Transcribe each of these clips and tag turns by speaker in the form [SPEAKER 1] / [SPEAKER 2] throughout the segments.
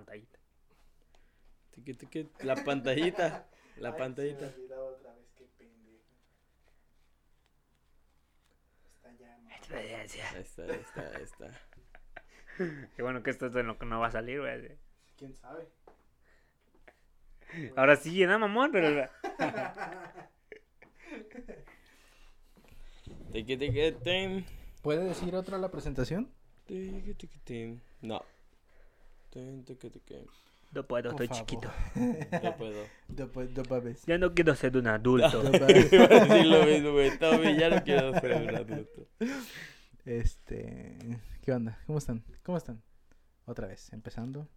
[SPEAKER 1] pantallita.
[SPEAKER 2] La pantallita. La
[SPEAKER 3] Ay,
[SPEAKER 2] pantallita.
[SPEAKER 3] Se me otra vez, qué pendejo. Está ya.
[SPEAKER 2] Ahí está, ahí está, ahí está.
[SPEAKER 1] Qué bueno que esto es de lo que no va a salir, güey.
[SPEAKER 3] ¿Quién sabe?
[SPEAKER 1] Ahora sí, nada mamón, pero.
[SPEAKER 3] ¿Puede decir otra la presentación?
[SPEAKER 2] No.
[SPEAKER 1] No puedo,
[SPEAKER 3] Por
[SPEAKER 1] estoy
[SPEAKER 3] favor.
[SPEAKER 1] chiquito.
[SPEAKER 2] No puedo.
[SPEAKER 3] Después, después ves.
[SPEAKER 1] Ya no quiero ser un adulto.
[SPEAKER 2] Iba a decir lo mismo, güey. Tommy, ya no quiero ser un adulto.
[SPEAKER 3] Este, ¿qué onda? ¿Cómo están? ¿Cómo están? Otra vez, empezando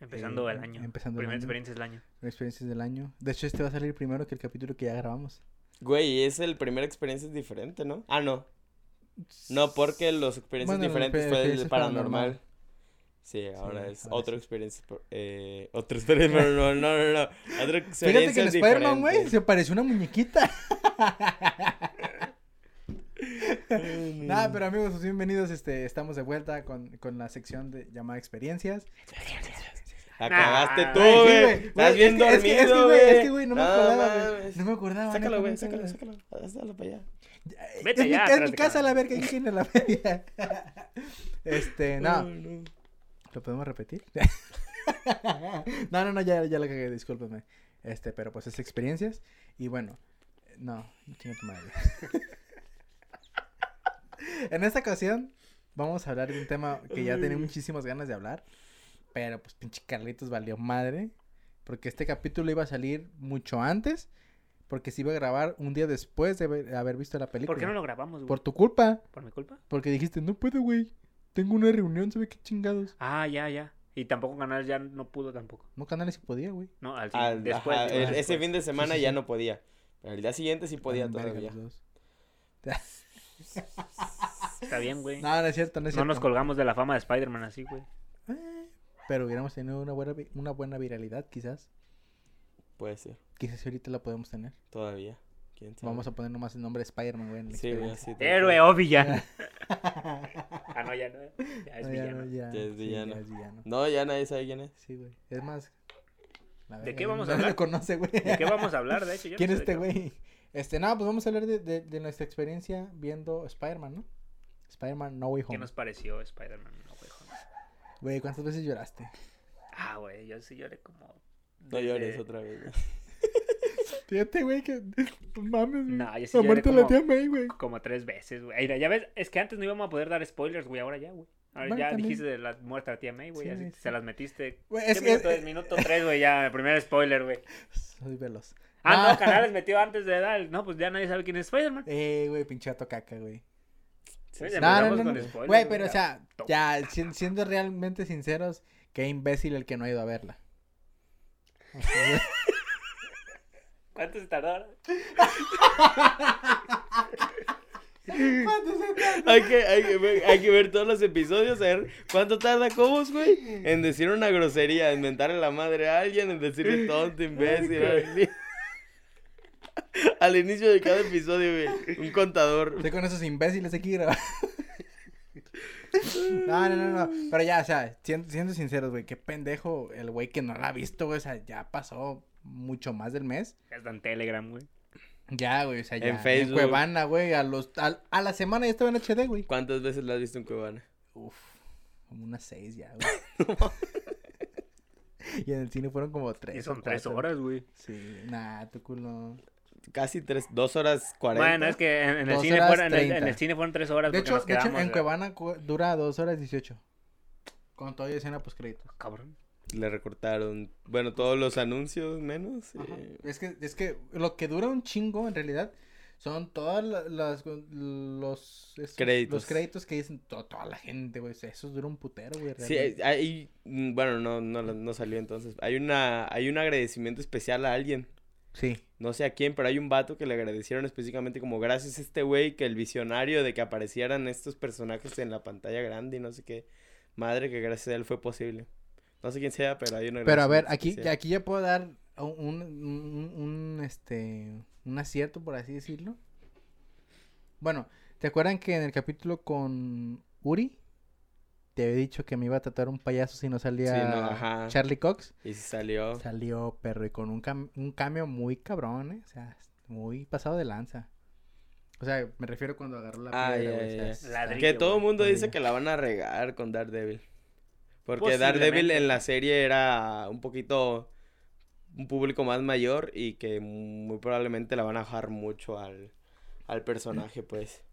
[SPEAKER 1] Empezando
[SPEAKER 3] Eh,
[SPEAKER 1] el año.
[SPEAKER 3] empezando el
[SPEAKER 1] Primera
[SPEAKER 3] año.
[SPEAKER 1] experiencia del año.
[SPEAKER 3] con experiencias del año. De hecho, este va a salir primero que el capítulo que ya grabamos.
[SPEAKER 2] Güey, es el primer experiencia diferente, ¿no? Ah, no. No, porque los experiencias
[SPEAKER 3] Bueno,
[SPEAKER 2] diferentes fue el paranormal. Sí, ahora
[SPEAKER 3] Sí,
[SPEAKER 2] es
[SPEAKER 3] ahora
[SPEAKER 2] otra
[SPEAKER 3] sí.
[SPEAKER 2] experiencia. Eh, otra experiencia. No, no, no. Otra experiencia
[SPEAKER 3] Fíjate que en Spider-Man, güey, se pareció una muñequita. Nada, pero amigos, pues, bienvenidos. Este, estamos de vuelta con, con la sección de llamada experiencias.
[SPEAKER 2] La cagaste
[SPEAKER 1] Nah.
[SPEAKER 2] tú, güey. Estás
[SPEAKER 3] Güey,
[SPEAKER 2] bien
[SPEAKER 3] es que- es que- es que,
[SPEAKER 2] dormido,
[SPEAKER 3] güey, es que, güey, no me acordaba, güey. No me acordaba.
[SPEAKER 2] Sácalo, güey, sácalo, sácalo. Hazlo para allá.
[SPEAKER 1] Vete
[SPEAKER 3] es
[SPEAKER 1] ya,
[SPEAKER 3] mi, es mi casa, la verga, ¿quién es la verga? este, no.
[SPEAKER 2] no.
[SPEAKER 3] ¿Lo podemos repetir? no, no, no, ya, ya la cagué, discúlpeme. Este, pero pues es experiencias. Y bueno, no, chinga tu madre. en esta ocasión vamos a hablar de un tema que ya tenía muchísimas ganas de hablar. Pero pues pinche Carlitos valió madre. Porque este capítulo iba a salir mucho antes. Porque se iba a grabar un día después de haber, haber visto la película.
[SPEAKER 1] ¿Por qué no lo grabamos, güey?
[SPEAKER 3] Por tu culpa.
[SPEAKER 1] ¿Por mi culpa?
[SPEAKER 3] Porque dijiste, no puedo, güey. Tengo una reunión, ¿sabe qué chingados?
[SPEAKER 1] Ah, ya, ya. Y tampoco Canal ya no pudo tampoco.
[SPEAKER 3] No, canales sí podía, güey.
[SPEAKER 1] No, al,
[SPEAKER 2] Al-
[SPEAKER 1] fin. después.
[SPEAKER 2] ajá,
[SPEAKER 1] digo,
[SPEAKER 2] el-
[SPEAKER 1] después.
[SPEAKER 2] ese fin de semana
[SPEAKER 3] Sí, sí,
[SPEAKER 2] ya
[SPEAKER 3] sí.
[SPEAKER 2] no podía. Pero el día siguiente sí podía
[SPEAKER 3] verga
[SPEAKER 2] todavía.
[SPEAKER 1] Está bien, güey.
[SPEAKER 3] No, no es cierto, no es
[SPEAKER 1] No
[SPEAKER 3] cierto.
[SPEAKER 1] nos colgamos de la fama de Spider-Man así, güey.
[SPEAKER 3] Eh, pero hubiéramos tenido una buena, una buena viralidad, quizás.
[SPEAKER 2] Puede ser,
[SPEAKER 3] Quizás ahorita la podemos tener.
[SPEAKER 2] todavía. ¿Quién sabe?
[SPEAKER 3] Vamos a poner nomás el nombre de Spider-Man, güey. en la
[SPEAKER 2] Sí, güey, tal
[SPEAKER 1] Héroe
[SPEAKER 2] cual.
[SPEAKER 1] no, ya no. Ya es
[SPEAKER 3] No, ya
[SPEAKER 1] villano.
[SPEAKER 3] no, ya,
[SPEAKER 2] Ya es
[SPEAKER 3] sí,
[SPEAKER 2] villano.
[SPEAKER 3] ya es villano.
[SPEAKER 2] No, ya nadie sabe quién es.
[SPEAKER 3] Sí, güey. Es más. la
[SPEAKER 1] ¿De qué vamos a hablar?
[SPEAKER 3] lo conoce, güey.
[SPEAKER 1] ¿De qué vamos a hablar, de hecho? Yo no
[SPEAKER 3] ¿Quién
[SPEAKER 1] sé
[SPEAKER 3] es este
[SPEAKER 1] qué-
[SPEAKER 3] güey? Este, no, pues vamos a hablar de, de, de nuestra experiencia viendo Spider-Man, ¿no? Spider-Man No Way
[SPEAKER 1] ¿Qué
[SPEAKER 3] Home.
[SPEAKER 1] nos pareció Spider-Man? No, güey, joder.
[SPEAKER 3] Güey, ¿cuántas veces lloraste?
[SPEAKER 1] Ah, güey, yo sí lloré como.
[SPEAKER 2] No
[SPEAKER 1] desde-
[SPEAKER 2] llores otra vez.
[SPEAKER 3] Fíjate, güey, que. Mames, güey.
[SPEAKER 1] No, yo sí
[SPEAKER 3] La muerte de la
[SPEAKER 1] como-
[SPEAKER 3] tía May, güey.
[SPEAKER 1] Como tres veces, güey. Mira, ya ves, es que antes no íbamos a poder dar spoilers, güey, ahora ya, güey. Ahora
[SPEAKER 3] Bueno,
[SPEAKER 1] ya
[SPEAKER 3] también.
[SPEAKER 1] dijiste de la muerte de la tía May, güey,
[SPEAKER 3] Sí,
[SPEAKER 1] así
[SPEAKER 3] sí.
[SPEAKER 1] se las metiste.
[SPEAKER 3] Güey,
[SPEAKER 1] ¿Qué
[SPEAKER 3] es
[SPEAKER 1] minuto es? Minuto tres, güey, ya, el primer spoiler, güey.
[SPEAKER 3] Soy veloz.
[SPEAKER 1] Ah,
[SPEAKER 3] No.
[SPEAKER 1] no, Canales metió antes de dar. No, pues ya nadie sabe quién es Spider-Man.
[SPEAKER 3] Eh, güey, pinche vato caca, güey.
[SPEAKER 1] Sí,
[SPEAKER 3] No,
[SPEAKER 1] empezamos
[SPEAKER 3] no, no,
[SPEAKER 1] spoilers,
[SPEAKER 3] Güey, pero o sea,
[SPEAKER 1] Top.
[SPEAKER 3] ya, si- siendo realmente sinceros, qué imbécil el que no ha ido a verla. O sea,
[SPEAKER 1] ¿Cuánto se tardaron?
[SPEAKER 2] hay, que, hay, que ver, hay que ver todos los episodios, a ver cuánto tarda Cobos, güey, en decir una grosería, en mentarle la madre a alguien, en decirle tonto, imbécil. al- Al inicio de cada episodio, güey, un contador.
[SPEAKER 3] Estoy con esos imbéciles aquí grabando. No, no, no, no. Pero ya, o sea, siendo, siendo sinceros, güey, qué pendejo el güey que no la ha visto, güey. O sea, ya pasó mucho más del mes.
[SPEAKER 1] Ya está en Telegram, güey.
[SPEAKER 3] Ya, güey, o sea, ya.
[SPEAKER 2] En Facebook.
[SPEAKER 3] Cuevana, güey, a, los, a, a la semana ya estaba en HD, güey.
[SPEAKER 2] ¿Cuántas veces la has visto en Cuevana?
[SPEAKER 3] Uf, como unas seis ya, güey. y en el cine fueron como tres.
[SPEAKER 1] Y
[SPEAKER 3] o
[SPEAKER 1] son tres horas, güey.
[SPEAKER 3] Sí, nah, tu culo.
[SPEAKER 2] Casi tres, dos horas cuarenta.
[SPEAKER 1] Bueno, es que en, en el cine fueron, en, el, en cine fueron tres horas
[SPEAKER 3] De hecho,
[SPEAKER 1] nos
[SPEAKER 3] de hecho
[SPEAKER 1] quedamos.
[SPEAKER 3] en
[SPEAKER 1] eh,
[SPEAKER 3] Cuevana cu- dura dos horas dieciocho. Con toda escena post créditos.
[SPEAKER 1] Cabrón.
[SPEAKER 2] Le recortaron, bueno, todos los anuncios menos. Eh,
[SPEAKER 3] Es que, es que lo que dura un chingo en realidad son todas la- las los esos-
[SPEAKER 2] Créditos.
[SPEAKER 3] los créditos que dicen to- toda la gente, güey. Eso dura un putero, güey.
[SPEAKER 2] Sí,
[SPEAKER 3] realmente.
[SPEAKER 2] eh, hay, mm, bueno, no, no, no salió entonces. Hay una, hay un agradecimiento especial a alguien.
[SPEAKER 3] sí.
[SPEAKER 2] No sé a quién, pero hay un vato que le agradecieron específicamente como gracias a este güey que el visionario de que aparecieran estos personajes en la pantalla grande y no sé qué. Madre que gracias a él fue posible. No sé quién sea, pero hay una
[SPEAKER 3] Pero a ver, aquí, ya- aquí ya puedo dar un, un, un- un, este, un acierto, por así decirlo. Bueno, ¿te acuerdan que en el capítulo con Uri? te había dicho que me iba a tratar un payaso si no salía
[SPEAKER 2] Sí, no, ajá.
[SPEAKER 3] Charlie Cox.
[SPEAKER 2] Y si salió.
[SPEAKER 3] Salió, perro, y con un, cam- un cambio muy cabrón, ¿eh? O sea, muy pasado de lanza. O sea, me refiero cuando agarró la
[SPEAKER 2] Ah,
[SPEAKER 3] piedra, o sea, está-
[SPEAKER 1] Ladrillo.
[SPEAKER 2] Que todo el mundo dice que la van a regar con Daredevil. Porque Daredevil en la serie era un poquito un público más mayor y que muy probablemente la van a bajar mucho al, al personaje, pues.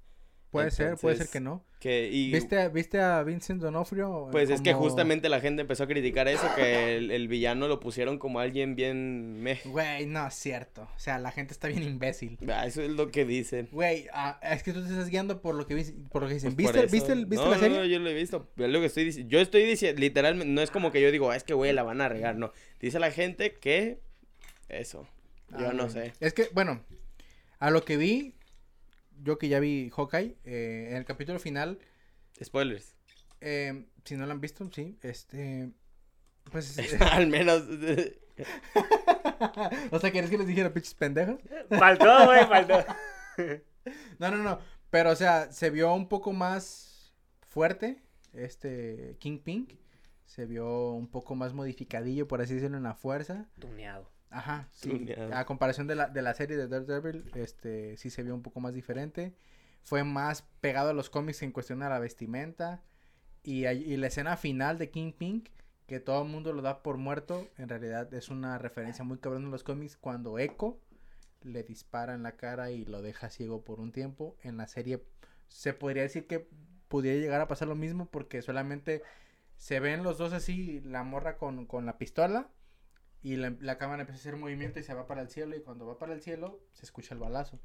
[SPEAKER 3] Puede ser, puede ser que no.
[SPEAKER 2] Que, y,
[SPEAKER 3] ¿Viste, a- ¿Viste a Vincent Donofrio?
[SPEAKER 2] Pues es que justamente la gente empezó a criticar eso, que el, el villano lo pusieron como alguien bien meh.
[SPEAKER 3] Güey, no es cierto. O sea, la gente está bien imbécil.
[SPEAKER 2] Ah, Eso es lo que dicen.
[SPEAKER 3] Güey, ah, es que tú te estás guiando por lo que, por lo que dicen.
[SPEAKER 2] Pues
[SPEAKER 3] ¿Viste. ¿viste, el- ¿viste
[SPEAKER 2] No,
[SPEAKER 3] la
[SPEAKER 2] no,
[SPEAKER 3] serie?
[SPEAKER 2] No, yo lo he visto. Es lo que estoy diciendo. Yo estoy diciendo, literalmente, no es como que yo digo, "Ah, es que güey, la van a regar. No. Dice la gente que. Eso. Yo
[SPEAKER 3] Ah,
[SPEAKER 2] no sé.
[SPEAKER 3] Es que, bueno, a lo que vi, yo que ya vi Hawkeye, eh, en el capítulo final,
[SPEAKER 2] Spoilers.
[SPEAKER 3] eh, si no lo han visto, sí, este, pues, eh,
[SPEAKER 2] Al menos.
[SPEAKER 3] o sea, ¿quieres que les dijera pinches pendejos?
[SPEAKER 1] Faltó, güey, faltó.
[SPEAKER 3] No, no, no, pero, o sea, se vio un poco más fuerte, este, King Pink, se vio un poco más modificadillo, por así decirlo, en la fuerza.
[SPEAKER 1] Tuneado.
[SPEAKER 3] Ajá, sí. A comparación de la, de la serie de Daredevil, este, sí se vio un poco más diferente. Fue más pegado a los cómics en cuestión a la vestimenta. Y, y la escena final de King Pink, que todo el mundo lo da por muerto, en realidad es una referencia muy cabrón en los cómics cuando Echo le dispara en la cara y lo deja ciego por un tiempo. En la serie se podría decir que pudiera llegar a pasar lo mismo porque solamente se ven los dos así, la morra con, con la pistola y la, la cámara empieza a hacer movimiento y se va para el cielo y cuando va para el cielo se escucha el balazo.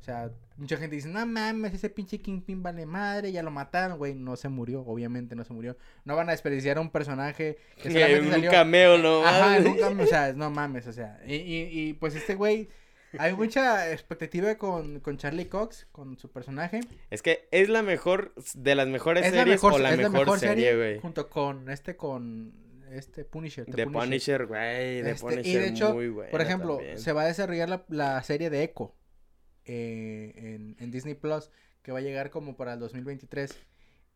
[SPEAKER 3] O sea, mucha gente dice, no mames, ese pinche Kingpin vale madre, ya lo mataron, güey. No se murió, obviamente no se murió. No van a desperdiciar a un personaje que solamente
[SPEAKER 2] un
[SPEAKER 3] salió...
[SPEAKER 2] cameo, no
[SPEAKER 3] Ajá, nunca, o sea, no mames, o sea. Y, y, y, pues este güey, hay mucha expectativa con, con Charlie Cox, con su personaje.
[SPEAKER 2] Es que es la mejor, de las mejores
[SPEAKER 3] Es la
[SPEAKER 2] series
[SPEAKER 3] mejor,
[SPEAKER 2] o la
[SPEAKER 3] es la
[SPEAKER 2] mejor,
[SPEAKER 3] mejor
[SPEAKER 2] serie, güey.
[SPEAKER 3] Junto con este, con este Punisher. The
[SPEAKER 2] De Punisher, güey. De
[SPEAKER 3] Este,
[SPEAKER 2] Punisher,
[SPEAKER 3] y de hecho,
[SPEAKER 2] muy buena
[SPEAKER 3] Por ejemplo,
[SPEAKER 2] también.
[SPEAKER 3] se va a desarrollar la, la serie de Echo eh, en, en Disney Plus, que va a llegar como para el 2023.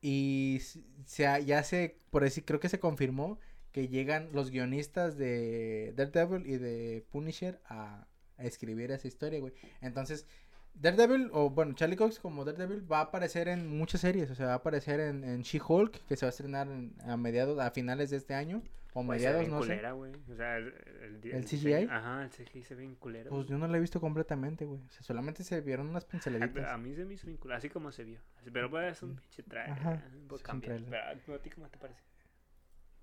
[SPEAKER 3] Y se ya se, por decir, creo que se confirmó que llegan los guionistas de Daredevil y de Punisher a, a escribir esa historia, güey. Entonces, Daredevil, o bueno, Charlie Cox como Daredevil va a aparecer en muchas series, o sea, va a aparecer en, en She-Hulk, que se va a estrenar en- a mediados, a finales de este año, o
[SPEAKER 1] Pues
[SPEAKER 3] mediados, no sé.
[SPEAKER 1] culera, güey. O sea, el, el,
[SPEAKER 3] ¿El
[SPEAKER 1] diseño-
[SPEAKER 3] CGI?
[SPEAKER 1] Ajá, el CGI se ve bien culero.
[SPEAKER 3] Pues yo no la he visto completamente, güey. O sea, solamente se vieron unas
[SPEAKER 1] a,
[SPEAKER 3] pinceladitas.
[SPEAKER 1] a mí se me hizo bien culero, así como se vio. Pero pues es un pinche trailer.
[SPEAKER 3] Ajá,
[SPEAKER 1] Ajá,
[SPEAKER 3] sí,
[SPEAKER 1] puede
[SPEAKER 3] es un
[SPEAKER 1] cambiar.
[SPEAKER 3] tráiler.
[SPEAKER 1] Pero, ¿a ti cómo te parece?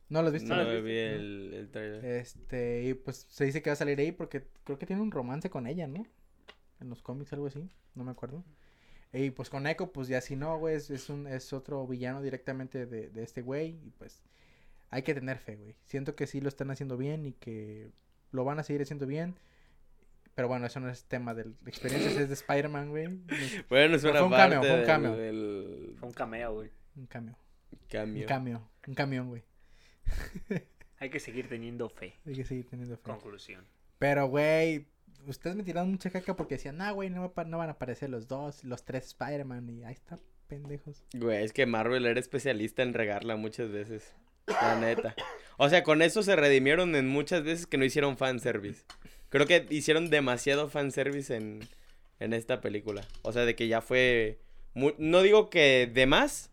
[SPEAKER 3] ¿No lo has visto?
[SPEAKER 1] No
[SPEAKER 2] No,
[SPEAKER 1] lo has
[SPEAKER 2] vi el, el trailer.
[SPEAKER 3] Este, y pues se dice que va a salir ahí porque creo que tiene un romance con ella, ¿no? En los cómics, algo así, no me acuerdo. Y pues con Echo, pues ya si no, güey, es, es un, es otro villano directamente de, de este güey. Y pues hay que tener fe, güey. Siento que sí lo están haciendo bien y que lo van a seguir haciendo bien. Pero bueno, eso no es tema de experiencias, es de Spider-Man, güey. Es
[SPEAKER 2] Bueno, es
[SPEAKER 3] Fue
[SPEAKER 2] una
[SPEAKER 3] un
[SPEAKER 2] parte
[SPEAKER 3] cameo, fue un cameo.
[SPEAKER 2] del
[SPEAKER 1] Fue un cameo, güey.
[SPEAKER 3] Un cambio.
[SPEAKER 2] cambio.
[SPEAKER 3] Un cambio. Un camión, güey.
[SPEAKER 1] Hay que seguir teniendo fe.
[SPEAKER 3] Hay que seguir teniendo fe.
[SPEAKER 1] Conclusión.
[SPEAKER 3] Pero, güey, ustedes me tiraron mucha caca porque decían, nah, güey, no, van a aparecer los dos, los tres Spider-Man. Y ahí está, pendejos.
[SPEAKER 2] Güey, es que Marvel era especialista en regarla muchas veces. La neta. O sea, con eso se redimieron en muchas veces que no hicieron fanservice. Creo que hicieron demasiado fanservice en, en esta película. O sea, de que ya fue... no digo que de más,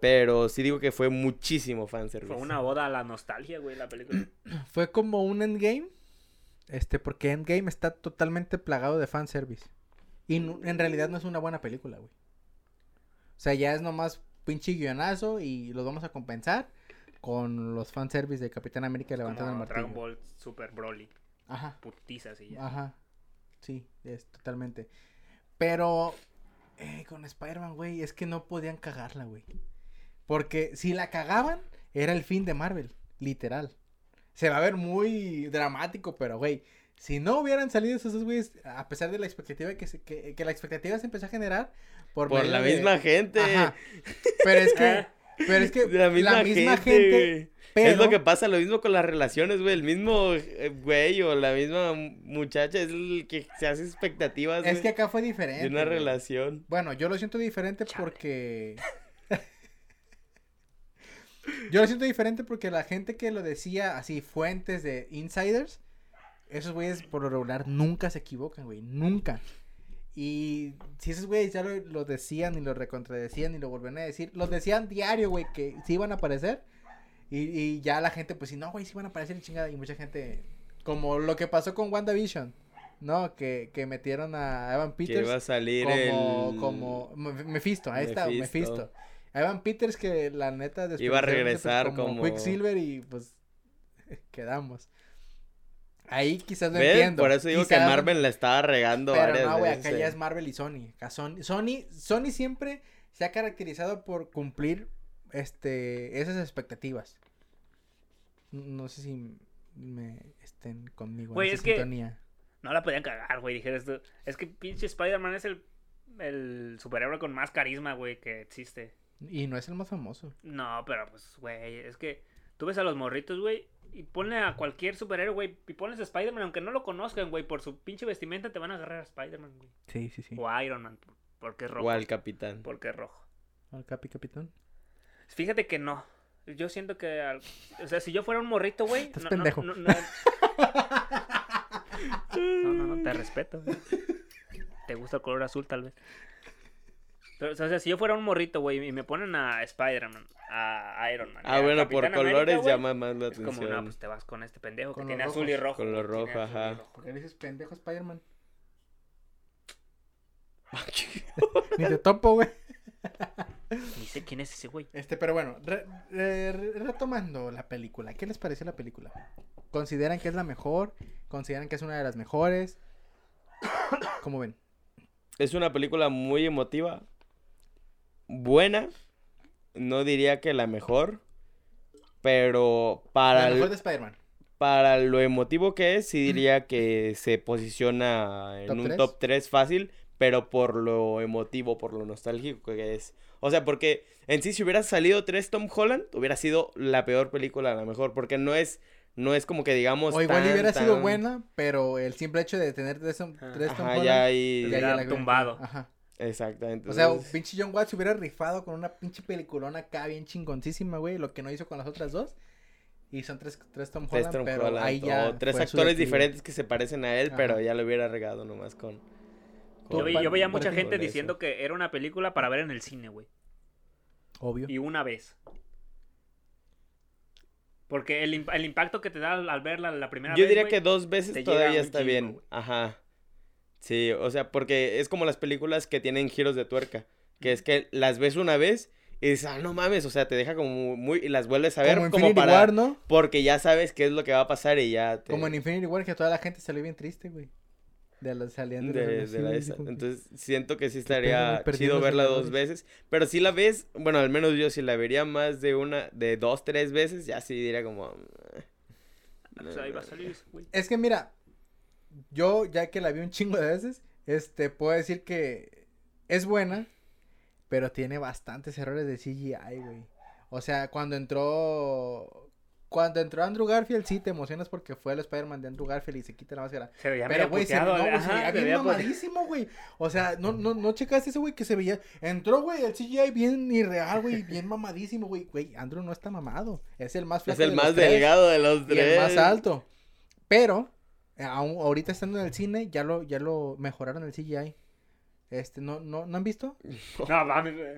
[SPEAKER 2] pero sí digo que fue muchísimo fanservice.
[SPEAKER 1] Fue una oda a la nostalgia, güey, la película.
[SPEAKER 3] Fue como un Endgame. Este, porque Endgame está totalmente plagado de fanservice. Y en realidad no es una buena película, güey. O sea, ya es nomás pinche guionazo y los vamos a compensar con los fanservice de Capitán América levantando el martillo.
[SPEAKER 1] Dragon Ball Super Broly.
[SPEAKER 3] Ajá.
[SPEAKER 1] Putizas y ya.
[SPEAKER 3] Ajá. Sí, es totalmente. Pero eh, con Spider-Man, güey, es que no podían cagarla, güey. Porque si la cagaban, era el fin de Marvel, literal. Se va a ver muy dramático, pero, güey, si no hubieran salido esos güeyes, a pesar de la expectativa que, se- que, que la expectativa se empezó a generar por,
[SPEAKER 2] Por la
[SPEAKER 3] de-
[SPEAKER 2] misma gente.
[SPEAKER 3] Ajá. Pero es que, pero es que
[SPEAKER 2] La misma, gente.
[SPEAKER 3] pero
[SPEAKER 2] Es lo que pasa, lo mismo con las relaciones, güey. El mismo eh, güey o la misma muchacha es el que se hace expectativas,
[SPEAKER 3] es
[SPEAKER 2] güey,
[SPEAKER 3] que acá fue diferente.
[SPEAKER 2] de una
[SPEAKER 3] güey.
[SPEAKER 2] relación.
[SPEAKER 3] Bueno, yo lo siento diferente
[SPEAKER 1] Chale.
[SPEAKER 3] porque. Yo lo siento diferente porque la gente que lo decía así, fuentes de insiders, esos güeyes por lo regular nunca se equivocan, güey, nunca. Y si esos güeyes ya lo, lo decían y lo recontradecían y lo volvían a decir, los decían diario, güey, que sí iban a aparecer. Y, y ya la gente, pues sí, no, güey, sí van a aparecer y chingada. Y mucha gente, como lo que pasó con WandaVision, ¿no? Que, que metieron a Evan
[SPEAKER 2] Que
[SPEAKER 3] Peters
[SPEAKER 2] iba a salir
[SPEAKER 3] como,
[SPEAKER 2] el...
[SPEAKER 3] como Me- Mephisto, ahí está,
[SPEAKER 2] Mephisto.
[SPEAKER 3] A Evan Peters que la neta después
[SPEAKER 2] Iba a regresar como-
[SPEAKER 3] Quicksilver y pues quedamos. Ahí quizás no
[SPEAKER 2] ¿Ves?
[SPEAKER 3] entiendo.
[SPEAKER 2] Por eso digo que Marvel la estaba regando
[SPEAKER 3] Pero
[SPEAKER 2] varias
[SPEAKER 3] no, güey, acá ya es Marvel y Sony. Acá Sony, Sony, Sony siempre se ha caracterizado por cumplir este esas expectativas. No sé si me estén conmigo
[SPEAKER 1] Güey,
[SPEAKER 3] en
[SPEAKER 1] es que-. No la podían cagar, güey. Dijeras tú. Es que pinche Spider-Man es el, el superhéroe con más carisma, güey, que existe.
[SPEAKER 3] Y no es el más famoso.
[SPEAKER 1] No, pero pues, güey, es que tú ves a los morritos, güey, y ponle a cualquier superhéroe, güey, y pones a Spider-Man, aunque no lo conozcan, güey, por su pinche vestimenta te van a agarrar a Spider-Man, güey.
[SPEAKER 3] Sí, sí, sí.
[SPEAKER 1] O a Iron Man, por- porque es rojo.
[SPEAKER 2] O al capitán.
[SPEAKER 1] Porque es rojo.
[SPEAKER 3] Al Capi Capitán.
[SPEAKER 1] Fíjate que no. Yo siento que, al- o sea, si yo fuera un morrito, güey.
[SPEAKER 3] Estás
[SPEAKER 1] no,
[SPEAKER 3] pendejo.
[SPEAKER 1] No, no, no. no, no, no, te respeto. güey. Te gusta el color azul, tal vez. Pero, o sea, si yo fuera un morrito, güey, y me ponen a Spider-Man, a Iron Man.
[SPEAKER 2] Ah, bueno, por colores
[SPEAKER 1] güey,
[SPEAKER 2] llama más la
[SPEAKER 1] Es como,
[SPEAKER 2] atención.
[SPEAKER 1] no, pues te vas con este pendejo que
[SPEAKER 3] Con
[SPEAKER 1] tiene
[SPEAKER 3] los
[SPEAKER 1] azul y
[SPEAKER 3] rojos.
[SPEAKER 1] rojo.
[SPEAKER 2] Con lo rojo, ajá.
[SPEAKER 3] ¿Por qué dices pendejo Spider-Man?
[SPEAKER 2] Ah,
[SPEAKER 3] Ni te topo, güey.
[SPEAKER 1] Ni sé quién es ese güey.
[SPEAKER 3] Este, pero bueno, re- re- re- retomando la película, ¿qué les pareció la película? ¿Consideran que es la mejor? ¿Consideran que es una de las mejores? ¿Cómo ven?
[SPEAKER 2] Es una película muy emotiva. Buena. No diría que la mejor. Pero para,
[SPEAKER 3] la
[SPEAKER 2] el-
[SPEAKER 3] mejor de Spider-Man.
[SPEAKER 2] para lo emotivo que es, sí diría que se posiciona en
[SPEAKER 3] ¿Top
[SPEAKER 2] un top 3 fácil. Pero por lo emotivo, por lo nostálgico que es. O sea, porque en sí, si hubiera salido 3 Tom Holland, hubiera sido la peor película, la mejor. Porque no es, no es como que digamos.
[SPEAKER 3] O igual
[SPEAKER 2] tan,
[SPEAKER 3] hubiera sido buena, pero el simple hecho de tener tres, Tom-
[SPEAKER 1] Ajá.
[SPEAKER 3] tres Tom Holland,
[SPEAKER 2] ya ahí.
[SPEAKER 1] Te
[SPEAKER 3] ya- ya
[SPEAKER 1] hubiera
[SPEAKER 3] la-
[SPEAKER 1] tumbado.
[SPEAKER 3] Ajá.
[SPEAKER 2] Exactamente.
[SPEAKER 3] O sea,
[SPEAKER 2] entonces-
[SPEAKER 3] pinche John Watts se hubiera rifado con una pinche peliculona acá bien chingoncísima, güey, lo que no hizo con las otras dos. Y son tres, tres Tom
[SPEAKER 2] Tres
[SPEAKER 3] Holland,
[SPEAKER 2] Tom
[SPEAKER 3] pero
[SPEAKER 2] Holland,
[SPEAKER 3] ahí ya
[SPEAKER 2] o tres actores diferentes que se parecen a él, pero ya lo hubiera regado nomás con.
[SPEAKER 3] Tú,
[SPEAKER 1] Yo, vi- yo veía mucha gente
[SPEAKER 2] con
[SPEAKER 1] diciendo que era una película para ver en el cine, güey.
[SPEAKER 3] Obvio.
[SPEAKER 1] Y una vez. Porque el, el impacto que te da al, al verla la primera
[SPEAKER 2] Yo
[SPEAKER 1] vez.
[SPEAKER 2] diría
[SPEAKER 1] güey,
[SPEAKER 2] que dos veces todavía
[SPEAKER 1] un
[SPEAKER 2] está
[SPEAKER 1] chingo,
[SPEAKER 2] bien. Ajá. Sí, o sea, porque es como las películas que tienen giros de tuerca. Que es que las ves una vez y dices, ah, no mames, o sea, te deja como muy. Y las vuelves a ver
[SPEAKER 3] Como
[SPEAKER 2] para.
[SPEAKER 3] War, ¿no?
[SPEAKER 2] Porque ya sabes qué es lo que va a pasar y ya. Te...
[SPEAKER 3] Como en Infinity War, que toda la gente salió bien triste, güey. De los salían
[SPEAKER 2] de,
[SPEAKER 3] de,
[SPEAKER 2] de la esa. Entonces siento que sí estaría chido verla dos veces. Pero si la ves, bueno, al menos yo si la vería más de una, de dos, tres veces, ya sí diría como. eh,
[SPEAKER 1] Pues ahí va a salir güey.
[SPEAKER 3] Es que mira, yo ya que la vi un chingo de veces, este, puedo decir que es buena, pero tiene bastantes errores de CGI, güey. O sea, cuando entró, cuando entró Andrew Garfield, sí te emocionas porque fue el Spider-Man de Andrew Garfield y se quita la máscara.
[SPEAKER 1] Se veía
[SPEAKER 3] Pero, güey, se, no,
[SPEAKER 1] puteado,
[SPEAKER 3] güey, se
[SPEAKER 1] ajá,
[SPEAKER 3] veía
[SPEAKER 1] se
[SPEAKER 3] bien
[SPEAKER 1] veía puteado.
[SPEAKER 3] mamadísimo, güey. O sea, no, no, no checaste eso, güey, que se veía. Entró, güey, el CGI bien irreal, güey, bien mamadísimo, güey. Güey, Andrew no está mamado. Es el más flaco
[SPEAKER 2] Es el
[SPEAKER 3] de los
[SPEAKER 2] más
[SPEAKER 3] tres
[SPEAKER 2] delgado de los
[SPEAKER 3] y
[SPEAKER 2] tres.
[SPEAKER 3] el más alto. Pero, eh, aún, ahorita estando en el cine, ya lo, ya lo mejoraron el CGI. Este, ¿no, no, ¿no han visto?
[SPEAKER 1] No, mames, güey.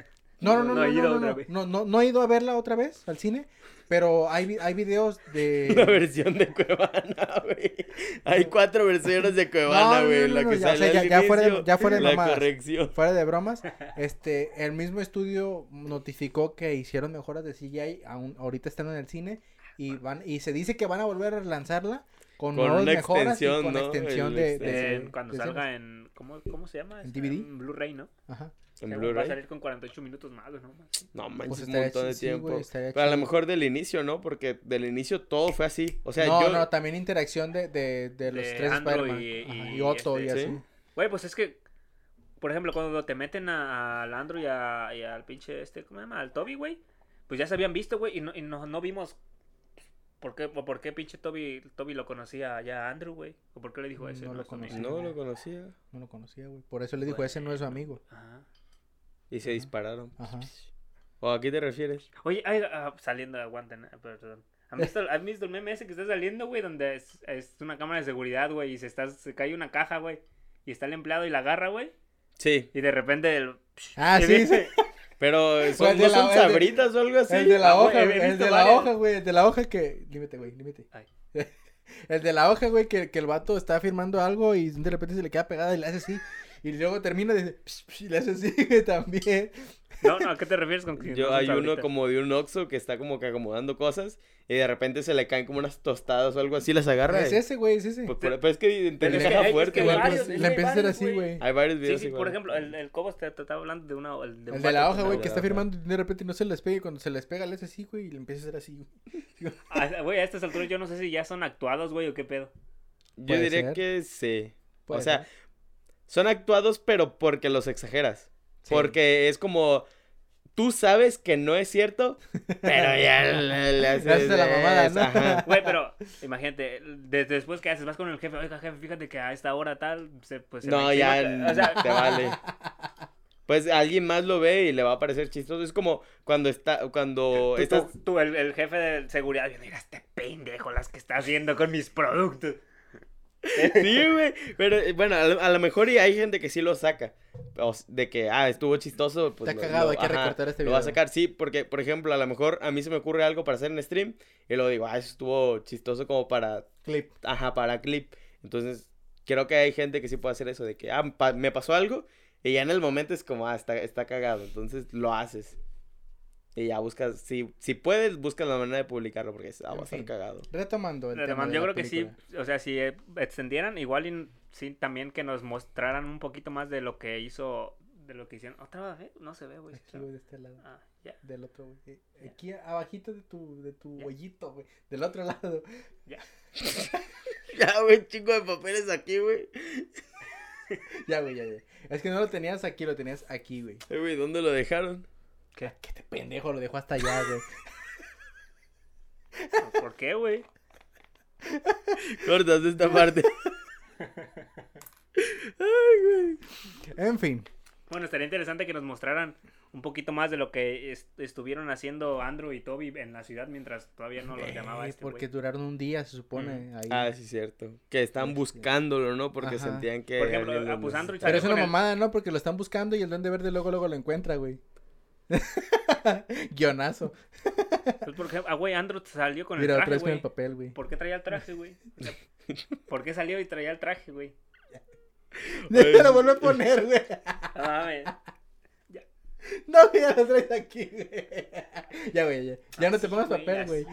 [SPEAKER 3] No, no, no, no,
[SPEAKER 1] he
[SPEAKER 3] no,
[SPEAKER 1] ido
[SPEAKER 3] no,
[SPEAKER 1] otra
[SPEAKER 3] no,
[SPEAKER 1] vez.
[SPEAKER 3] no, no, no he ido a verla otra vez al cine, pero hay, hay videos de...
[SPEAKER 2] Una versión de Cuevana, güey. Hay cuatro versiones de
[SPEAKER 3] No,
[SPEAKER 2] Cuevana,
[SPEAKER 3] no,
[SPEAKER 2] güey.
[SPEAKER 3] no,
[SPEAKER 2] la
[SPEAKER 3] no,
[SPEAKER 2] que
[SPEAKER 3] ya, o
[SPEAKER 2] sale
[SPEAKER 3] sea,
[SPEAKER 2] al
[SPEAKER 3] ya- ya fuera de- ya fuera de
[SPEAKER 2] La
[SPEAKER 3] mamadas.
[SPEAKER 2] corrección.
[SPEAKER 3] Fuera de bromas, este, el mismo estudio notificó que hicieron mejoras de CGI, aún, ahorita están en el cine, y van, y se dice que van a volver a lanzarla con,
[SPEAKER 2] Con una
[SPEAKER 3] mejoras y
[SPEAKER 2] extensión,
[SPEAKER 3] con
[SPEAKER 2] ¿no?
[SPEAKER 3] extensión de,
[SPEAKER 2] extensión.
[SPEAKER 3] de-
[SPEAKER 1] En- cuando
[SPEAKER 3] de
[SPEAKER 1] salga en. ¿cómo, ¿Cómo se llama?
[SPEAKER 3] ¿En DVD?
[SPEAKER 1] En Blu-ray, ¿no?
[SPEAKER 3] Ajá.
[SPEAKER 2] En
[SPEAKER 1] Según Va a
[SPEAKER 2] Blu-ray.
[SPEAKER 1] salir con 48 minutos más, güey, ¿no?
[SPEAKER 2] No manches,
[SPEAKER 3] Pues
[SPEAKER 2] un montón de
[SPEAKER 3] sí,
[SPEAKER 2] tiempo.
[SPEAKER 3] güey,
[SPEAKER 2] Pero a lo mejor del inicio, ¿no? Porque del inicio todo fue así. O sea,
[SPEAKER 3] no,
[SPEAKER 2] yo.
[SPEAKER 3] no, también interacción de, de, de los
[SPEAKER 1] De
[SPEAKER 3] tres Spider-Man.
[SPEAKER 1] y-
[SPEAKER 3] Ajá,
[SPEAKER 1] y
[SPEAKER 3] y Otto y
[SPEAKER 1] este-
[SPEAKER 3] así.
[SPEAKER 2] ¿Sí?
[SPEAKER 1] Güey, pues es que. Por ejemplo, cuando te meten a- al Andrew y, a- y al pinche este, ¿cómo se llama? Al Toby, güey. Pues ya se habían visto, güey, y no, y no, no vimos. ¿Por qué, o por qué pinche Toby, Toby lo conocía ya a Andrew, güey? ¿O por qué le dijo ese?
[SPEAKER 3] No lo conocía.
[SPEAKER 2] No lo conocía.
[SPEAKER 3] No lo conocía, güey. Por eso le dijo, ese no es su amigo.
[SPEAKER 1] Ajá.
[SPEAKER 2] Y se
[SPEAKER 3] Ajá.
[SPEAKER 2] dispararon.
[SPEAKER 3] Ajá.
[SPEAKER 2] ¿O a qué te refieres?
[SPEAKER 1] Oye, ay, ah, saliendo, aguanten, perdón. ¿Han visto, ¿Han visto el meme ese que está saliendo, güey? Donde es, es una cámara de seguridad, güey, y se, está, se cae una caja, güey. Y está el empleado y la agarra, güey.
[SPEAKER 2] Sí,
[SPEAKER 1] Y de repente el...
[SPEAKER 3] Ah, sí,
[SPEAKER 1] dice-
[SPEAKER 2] pero
[SPEAKER 3] el
[SPEAKER 2] son,
[SPEAKER 3] de
[SPEAKER 2] ¿no
[SPEAKER 3] la-
[SPEAKER 2] son
[SPEAKER 3] de-
[SPEAKER 2] sabritas o algo así?
[SPEAKER 3] El de la
[SPEAKER 1] Ah,
[SPEAKER 3] hoja, güey. El de la hoja, güey. El de la hoja que. Límite, güey, límite. El de la hoja, güey, que, que el vato está firmando algo y de repente se le queda pegada y le hace así. Y luego termina "Psh, psh", y le hace así, güey, también.
[SPEAKER 1] No, no, ¿a qué te refieres con que
[SPEAKER 2] Yo,
[SPEAKER 1] no
[SPEAKER 2] hay uno como de un Oxxo que está como que acomodando cosas y de repente se le caen como unas tostadas o algo así, las agarra.
[SPEAKER 3] Es
[SPEAKER 2] y-
[SPEAKER 3] ese, güey, es ese.
[SPEAKER 2] Pues, por- pero es que
[SPEAKER 1] Pero
[SPEAKER 2] te
[SPEAKER 1] es que
[SPEAKER 2] caja
[SPEAKER 1] hay- es
[SPEAKER 2] fuerte, güey.
[SPEAKER 1] varios,
[SPEAKER 3] empieza-
[SPEAKER 1] es que
[SPEAKER 3] a hacer
[SPEAKER 1] varios,
[SPEAKER 3] así,
[SPEAKER 1] güey.
[SPEAKER 2] Hay varios
[SPEAKER 1] Sí,
[SPEAKER 2] videos
[SPEAKER 1] sí, por
[SPEAKER 2] igual.
[SPEAKER 1] ejemplo, el, el Cobos te, te estaba hablando de una... El de, un
[SPEAKER 3] El de la hoja, güey, que está firmando y de repente no se les pega y cuando se les pega le hace así, güey, y le empieza a hacer así. güey.
[SPEAKER 1] Ah, a estas alturas yo no sé si ya son actuados, güey, o qué pedo.
[SPEAKER 2] Yo diría
[SPEAKER 3] ser.
[SPEAKER 2] que sí. O sea,
[SPEAKER 3] ser.
[SPEAKER 2] son actuados pero porque los exageras.
[SPEAKER 3] Sí.
[SPEAKER 2] Porque es como tú sabes que no es cierto, pero ya le, le haces,
[SPEAKER 3] la mamada, ¿no?
[SPEAKER 2] ajá.
[SPEAKER 1] Güey, pero imagínate, de- después que haces, vas con el jefe, oiga, jefe, fíjate que a esta hora tal, se, pues se
[SPEAKER 2] No, ya
[SPEAKER 1] encima que-". o sea,
[SPEAKER 2] te vale. Pues alguien más lo ve y le va a parecer chistoso. Es como cuando está, cuando
[SPEAKER 1] tú,
[SPEAKER 2] estás,
[SPEAKER 1] tú- tú, el, el jefe de seguridad, mira este pendejo las que está haciendo con mis productos.
[SPEAKER 2] Sí, güey. Pero eh, bueno, a lo, a lo mejor y hay gente que sí lo saca. O de que, ah, estuvo chistoso. Pues
[SPEAKER 3] Está cagado,
[SPEAKER 2] lo-
[SPEAKER 3] hay que
[SPEAKER 2] ajá,
[SPEAKER 3] recortar este
[SPEAKER 2] Lo va a
[SPEAKER 3] video.
[SPEAKER 2] sacar, sí, porque, por ejemplo, a lo mejor a mí se me ocurre algo para hacer en stream. Y lo digo, ah, eso estuvo chistoso como para,
[SPEAKER 3] Clip.
[SPEAKER 2] ajá, para clip. Entonces, creo que hay gente que sí puede hacer eso. De que, ah, pa- me pasó algo. Y ya en el momento es como, ah, está, está cagado. Entonces lo haces. Y ya buscas, si, si puedes, buscas la manera de publicarlo porque ah, va a estar cagado.
[SPEAKER 3] Retomando el tema
[SPEAKER 1] yo
[SPEAKER 3] la
[SPEAKER 1] creo que sí, o sea, si eh, extendieran, igual y, sí, también que nos mostraran un poquito más de lo que hizo, de lo que hicieron. ¿Otra vez? No se ve, güey.
[SPEAKER 3] Aquí, güey, de este lado.
[SPEAKER 1] Ah, ya,
[SPEAKER 3] Del otro, güey. Eh, Aquí abajito de tu, de tu hoyito, güey. Del otro lado.
[SPEAKER 1] ya.
[SPEAKER 2] Ya, güey, chingo de papeles aquí, güey.
[SPEAKER 3] Ya, güey, ya, ya. Es que no lo tenías aquí, lo tenías aquí, güey.
[SPEAKER 2] Eh, güey, ¿dónde lo dejaron?
[SPEAKER 1] ¿Qué?
[SPEAKER 3] ¿Qué te pendejo? Lo dejó hasta allá, güey.
[SPEAKER 1] ¿Por qué, güey?
[SPEAKER 2] Cortas esta parte.
[SPEAKER 3] En fin.
[SPEAKER 1] Bueno, estaría interesante que nos mostraran un poquito más de lo que est- estuvieron haciendo Andrew y Toby en la ciudad mientras todavía no los llamaba
[SPEAKER 3] Eh,
[SPEAKER 1] este
[SPEAKER 3] porque
[SPEAKER 1] güey.
[SPEAKER 3] duraron un día, se supone. Ahí.
[SPEAKER 2] Ah, sí, cierto. Que estaban
[SPEAKER 3] Este,
[SPEAKER 2] buscándolo, ¿no? Porque
[SPEAKER 3] ajá.
[SPEAKER 2] sentían que.
[SPEAKER 1] Por ejemplo, ah, pues, Andrew.
[SPEAKER 3] Pero es una
[SPEAKER 1] el-
[SPEAKER 3] mamada, ¿no? Porque lo están buscando y el duende verde luego, luego lo encuentra, güey. Guionazo.
[SPEAKER 1] Pues, por ejemplo, ah, güey, Andrew salió con
[SPEAKER 3] Mira,
[SPEAKER 1] el traje,
[SPEAKER 3] con el
[SPEAKER 1] güey.
[SPEAKER 3] papel, güey.
[SPEAKER 1] ¿Por qué traía el traje, güey? ¿Por qué salió y traía el traje, güey?
[SPEAKER 3] lo vuelvo a poner, güey.
[SPEAKER 1] Ah, mames.
[SPEAKER 3] No, ya lo traes aquí, güey. Ya, güey, ya. Ya no te
[SPEAKER 1] Así,
[SPEAKER 3] pongas
[SPEAKER 1] güey,
[SPEAKER 3] papel, güey.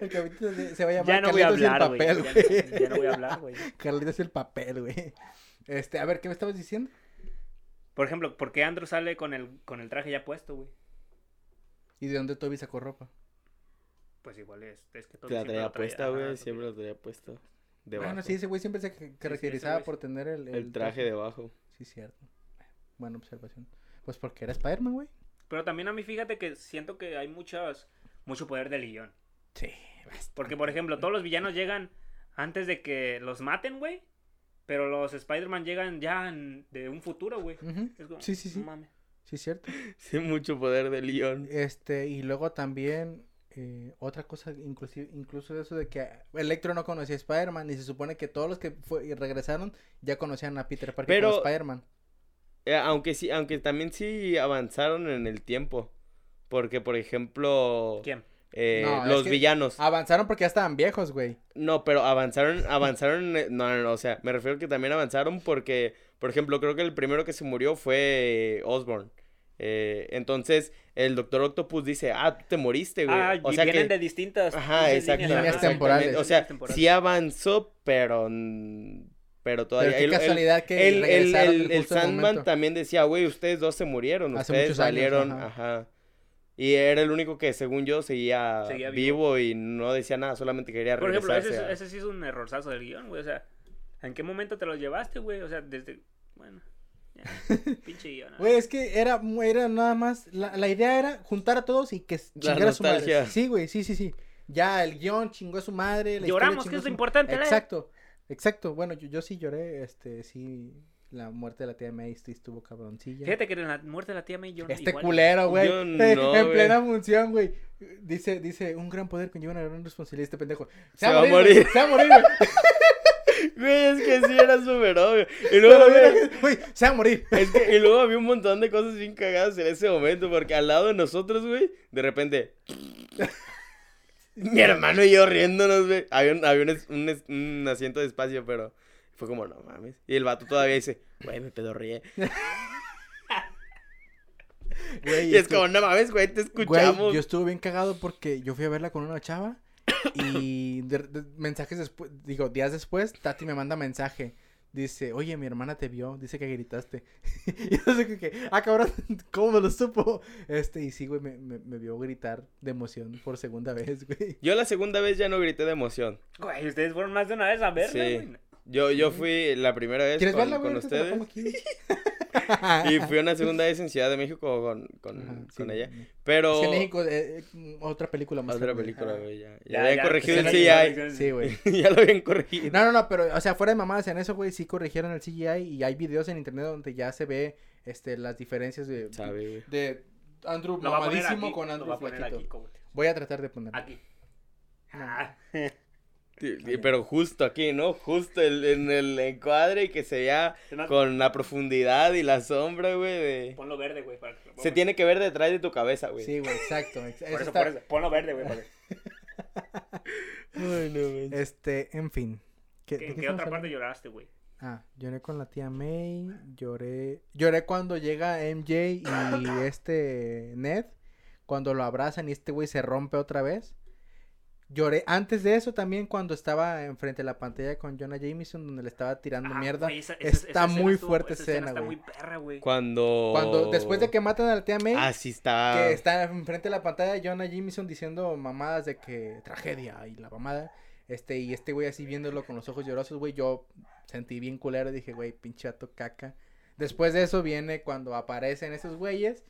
[SPEAKER 3] El capítulo se- va a llamar
[SPEAKER 1] Ya no voy a
[SPEAKER 3] Carlitos y el
[SPEAKER 1] hablar, güey.
[SPEAKER 3] papel,
[SPEAKER 1] Ya,
[SPEAKER 3] güey.
[SPEAKER 1] ya no voy a hablar, güey.
[SPEAKER 3] Carlitos y el papel, güey. Este, a ver, ¿qué me estabas diciendo?
[SPEAKER 1] Por ejemplo, ¿por qué Andrew sale con el, con el traje ya puesto, güey?
[SPEAKER 3] ¿Y de dónde Toby sacó ropa?
[SPEAKER 1] Pues igual es, es que todo
[SPEAKER 2] Que la
[SPEAKER 1] siempre
[SPEAKER 2] traía puesta, güey. Siempre lo
[SPEAKER 1] bien.
[SPEAKER 2] traía puesto. Debajo.
[SPEAKER 3] Bueno, sí, ese güey siempre se ca- caracterizaba por tener el,
[SPEAKER 2] El traje debajo.
[SPEAKER 3] Sí, cierto. Buena observación. Pues porque era Spider-Man, güey.
[SPEAKER 1] Pero también a mí fíjate que siento que hay muchos, mucho poder del guion.
[SPEAKER 3] Sí.
[SPEAKER 1] Porque, por ejemplo, todos los villanos llegan antes de que los maten, güey. Pero los Spider-Man llegan ya en- de un futuro, güey. Es como,
[SPEAKER 3] Sí, sí, sí.
[SPEAKER 1] no mames.
[SPEAKER 3] Sí, cierto.
[SPEAKER 2] Sí, mucho poder de León.
[SPEAKER 3] Este, y luego también eh, otra cosa, inclusive, incluso eso de que Electro no conocía a Spider-Man y se supone que todos los que fue- y regresaron ya conocían a Peter Parker
[SPEAKER 2] Pero-
[SPEAKER 3] como Spider-Man.
[SPEAKER 2] Eh, aunque sí, aunque también sí avanzaron en el tiempo. Porque, por ejemplo,
[SPEAKER 1] ¿Quién?
[SPEAKER 2] Eh,
[SPEAKER 3] No, es
[SPEAKER 2] los
[SPEAKER 3] que-
[SPEAKER 2] villanos.
[SPEAKER 3] Avanzaron porque ya estaban viejos, güey.
[SPEAKER 2] No, pero avanzaron, avanzaron, eh, no, no, no, o sea, me refiero que también avanzaron porque, por ejemplo, creo que el primero que se murió fue Osborn. Eh, entonces, el Doctor Octopus dice, ah, tú te moriste, güey.
[SPEAKER 1] Ah,
[SPEAKER 2] o
[SPEAKER 1] y
[SPEAKER 2] sea
[SPEAKER 1] vienen
[SPEAKER 2] que,
[SPEAKER 1] de distintas
[SPEAKER 2] ajá,
[SPEAKER 1] pinches
[SPEAKER 2] exacto,
[SPEAKER 3] líneas temporales.
[SPEAKER 2] O sea,
[SPEAKER 1] temporales.
[SPEAKER 2] sí avanzó, pero, pero todavía.
[SPEAKER 3] Pero qué
[SPEAKER 2] el- el-
[SPEAKER 3] casualidad que
[SPEAKER 2] el, el,
[SPEAKER 3] regresaron
[SPEAKER 2] el- Sandman
[SPEAKER 3] momento.
[SPEAKER 2] también decía, güey, ustedes dos se murieron,
[SPEAKER 3] Hace
[SPEAKER 2] ustedes
[SPEAKER 3] muchos años,
[SPEAKER 2] salieron,
[SPEAKER 3] ajá.
[SPEAKER 2] ajá. Y era el único que, según yo, seguía,
[SPEAKER 1] Seguía
[SPEAKER 2] vivo.
[SPEAKER 1] vivo.
[SPEAKER 2] y no decía nada, solamente quería
[SPEAKER 1] Por ejemplo, ese,
[SPEAKER 2] a-
[SPEAKER 1] ese sí es un errorzazo del guion, güey. O sea, ¿en qué momento te lo llevaste, güey? O sea, desde. Bueno, ya. Pinche guion.
[SPEAKER 3] Güey, es que era, mu- era nada más, la, la idea era juntar a todos y que s-
[SPEAKER 2] La
[SPEAKER 3] chingar a su madre. Sí, güey, sí, sí, sí. Ya el guion chingó a su madre. la
[SPEAKER 1] Lloramos, que es lo
[SPEAKER 3] su-
[SPEAKER 1] importante, ¿eh?
[SPEAKER 3] Exacto, exacto. Bueno, yo, yo sí lloré, este, sí. La muerte de la tía May sí estuvo cabroncilla.
[SPEAKER 1] Fíjate que en la muerte de la tía May yo
[SPEAKER 3] Este
[SPEAKER 1] igual-
[SPEAKER 3] culero, güey. Eh,
[SPEAKER 2] no,
[SPEAKER 3] en plena función, güey. Dice, dice, un gran poder conlleva una gran responsabilidad. Este pendejo.
[SPEAKER 2] Se va a morir.
[SPEAKER 3] Se va a morir, güey.
[SPEAKER 2] Güey, es que sí era súper obvio. Y luego, güey,
[SPEAKER 3] se va a morir.
[SPEAKER 2] es que, y luego había un montón de cosas bien cagadas en ese momento, porque al lado de nosotros, güey, de repente. Mi hermano y yo riéndonos, güey. Había, un, había un, un un asiento de espacio, pero fue como, no mames. Y el vato todavía dice, güey, me pedorrié.
[SPEAKER 3] Güey,
[SPEAKER 2] Y es como, no mames, güey, te
[SPEAKER 3] Güey,
[SPEAKER 2] escuchamos.
[SPEAKER 3] yo estuve bien cagado porque yo fui a verla con una chava y de- de- mensajes después, digo, días después, Tati me manda mensaje. Dice, oye, mi hermana te vio, dice que gritaste. y yo sé que, que, ah, cabrón, ¿cómo me lo supo? Este, y sí, güey, me, me, me vio gritar de emoción por segunda vez, güey.
[SPEAKER 2] Yo la segunda vez ya no grité de emoción.
[SPEAKER 1] Güey, ustedes fueron más de una vez a verla,
[SPEAKER 2] Sí.
[SPEAKER 1] güey.
[SPEAKER 2] Yo, yo fui la primera vez
[SPEAKER 3] ¿Quieres
[SPEAKER 2] con,
[SPEAKER 3] verla,
[SPEAKER 2] con ustedes. Y fui una segunda vez en Ciudad de México con, con,
[SPEAKER 3] Ajá,
[SPEAKER 2] con
[SPEAKER 3] sí,
[SPEAKER 2] ella. Pero.
[SPEAKER 3] Es que México, eh, eh, otra película más.
[SPEAKER 2] Otra película,
[SPEAKER 3] Ah.
[SPEAKER 2] güey. Ya, ya,
[SPEAKER 1] Ya,
[SPEAKER 2] habían
[SPEAKER 1] ya,
[SPEAKER 2] corregido el CGI.
[SPEAKER 1] ya,
[SPEAKER 3] Sí, güey.
[SPEAKER 2] ya lo habían corregido.
[SPEAKER 3] No, no, no, pero, o sea, fuera de mamadas en eso, güey, sí corrigieron el CGI y hay videos en internet donde ya se ve, este, las diferencias de,
[SPEAKER 2] Sabe,
[SPEAKER 3] de Andrew mamadísimo
[SPEAKER 1] aquí,
[SPEAKER 3] con Andrew flaquito. Voy a tratar de ponerlo.
[SPEAKER 1] Aquí.
[SPEAKER 3] No.
[SPEAKER 2] Pero justo aquí, ¿no? Justo el- en el encuadre y que se vea con la profundidad y la sombra, güey. De...
[SPEAKER 1] Ponlo verde, güey. para
[SPEAKER 2] Se tiene que ver detrás de tu cabeza, güey.
[SPEAKER 3] Sí, güey, exacto. ex-
[SPEAKER 1] Por
[SPEAKER 3] eso está-
[SPEAKER 1] por eso. Ponlo verde, güey. para.
[SPEAKER 3] Este, en fin. ¿Qué,
[SPEAKER 1] ¿Qué-
[SPEAKER 3] de
[SPEAKER 1] ¿En
[SPEAKER 3] qué
[SPEAKER 1] qué otra parte lloraste, güey?
[SPEAKER 3] Ah, lloré con la tía May, lloré... Lloré cuando llega MJ y este Ned, cuando lo abrazan y este güey se rompe otra vez. Lloré antes de eso también cuando estaba enfrente de la pantalla con Jonah Jameson donde le estaba tirando
[SPEAKER 1] Ah,
[SPEAKER 3] mierda.
[SPEAKER 1] güey, esa- esa-
[SPEAKER 3] Está
[SPEAKER 1] esa escena
[SPEAKER 3] muy
[SPEAKER 1] estuvo-
[SPEAKER 3] fuerte
[SPEAKER 1] esa
[SPEAKER 3] escena,
[SPEAKER 1] Está
[SPEAKER 3] güey.
[SPEAKER 1] muy perra, güey.
[SPEAKER 2] Cuando.
[SPEAKER 3] Cuando después de que matan a la tía May,
[SPEAKER 2] Ah, sí está.
[SPEAKER 3] que está enfrente de la pantalla Jonah Jameson diciendo mamadas de que tragedia y la mamada. Este, y este güey así viéndolo con los ojos llorosos, güey, yo sentí bien culero y dije, güey, pinche vato caca. Después de eso viene cuando aparecen esos güeyes,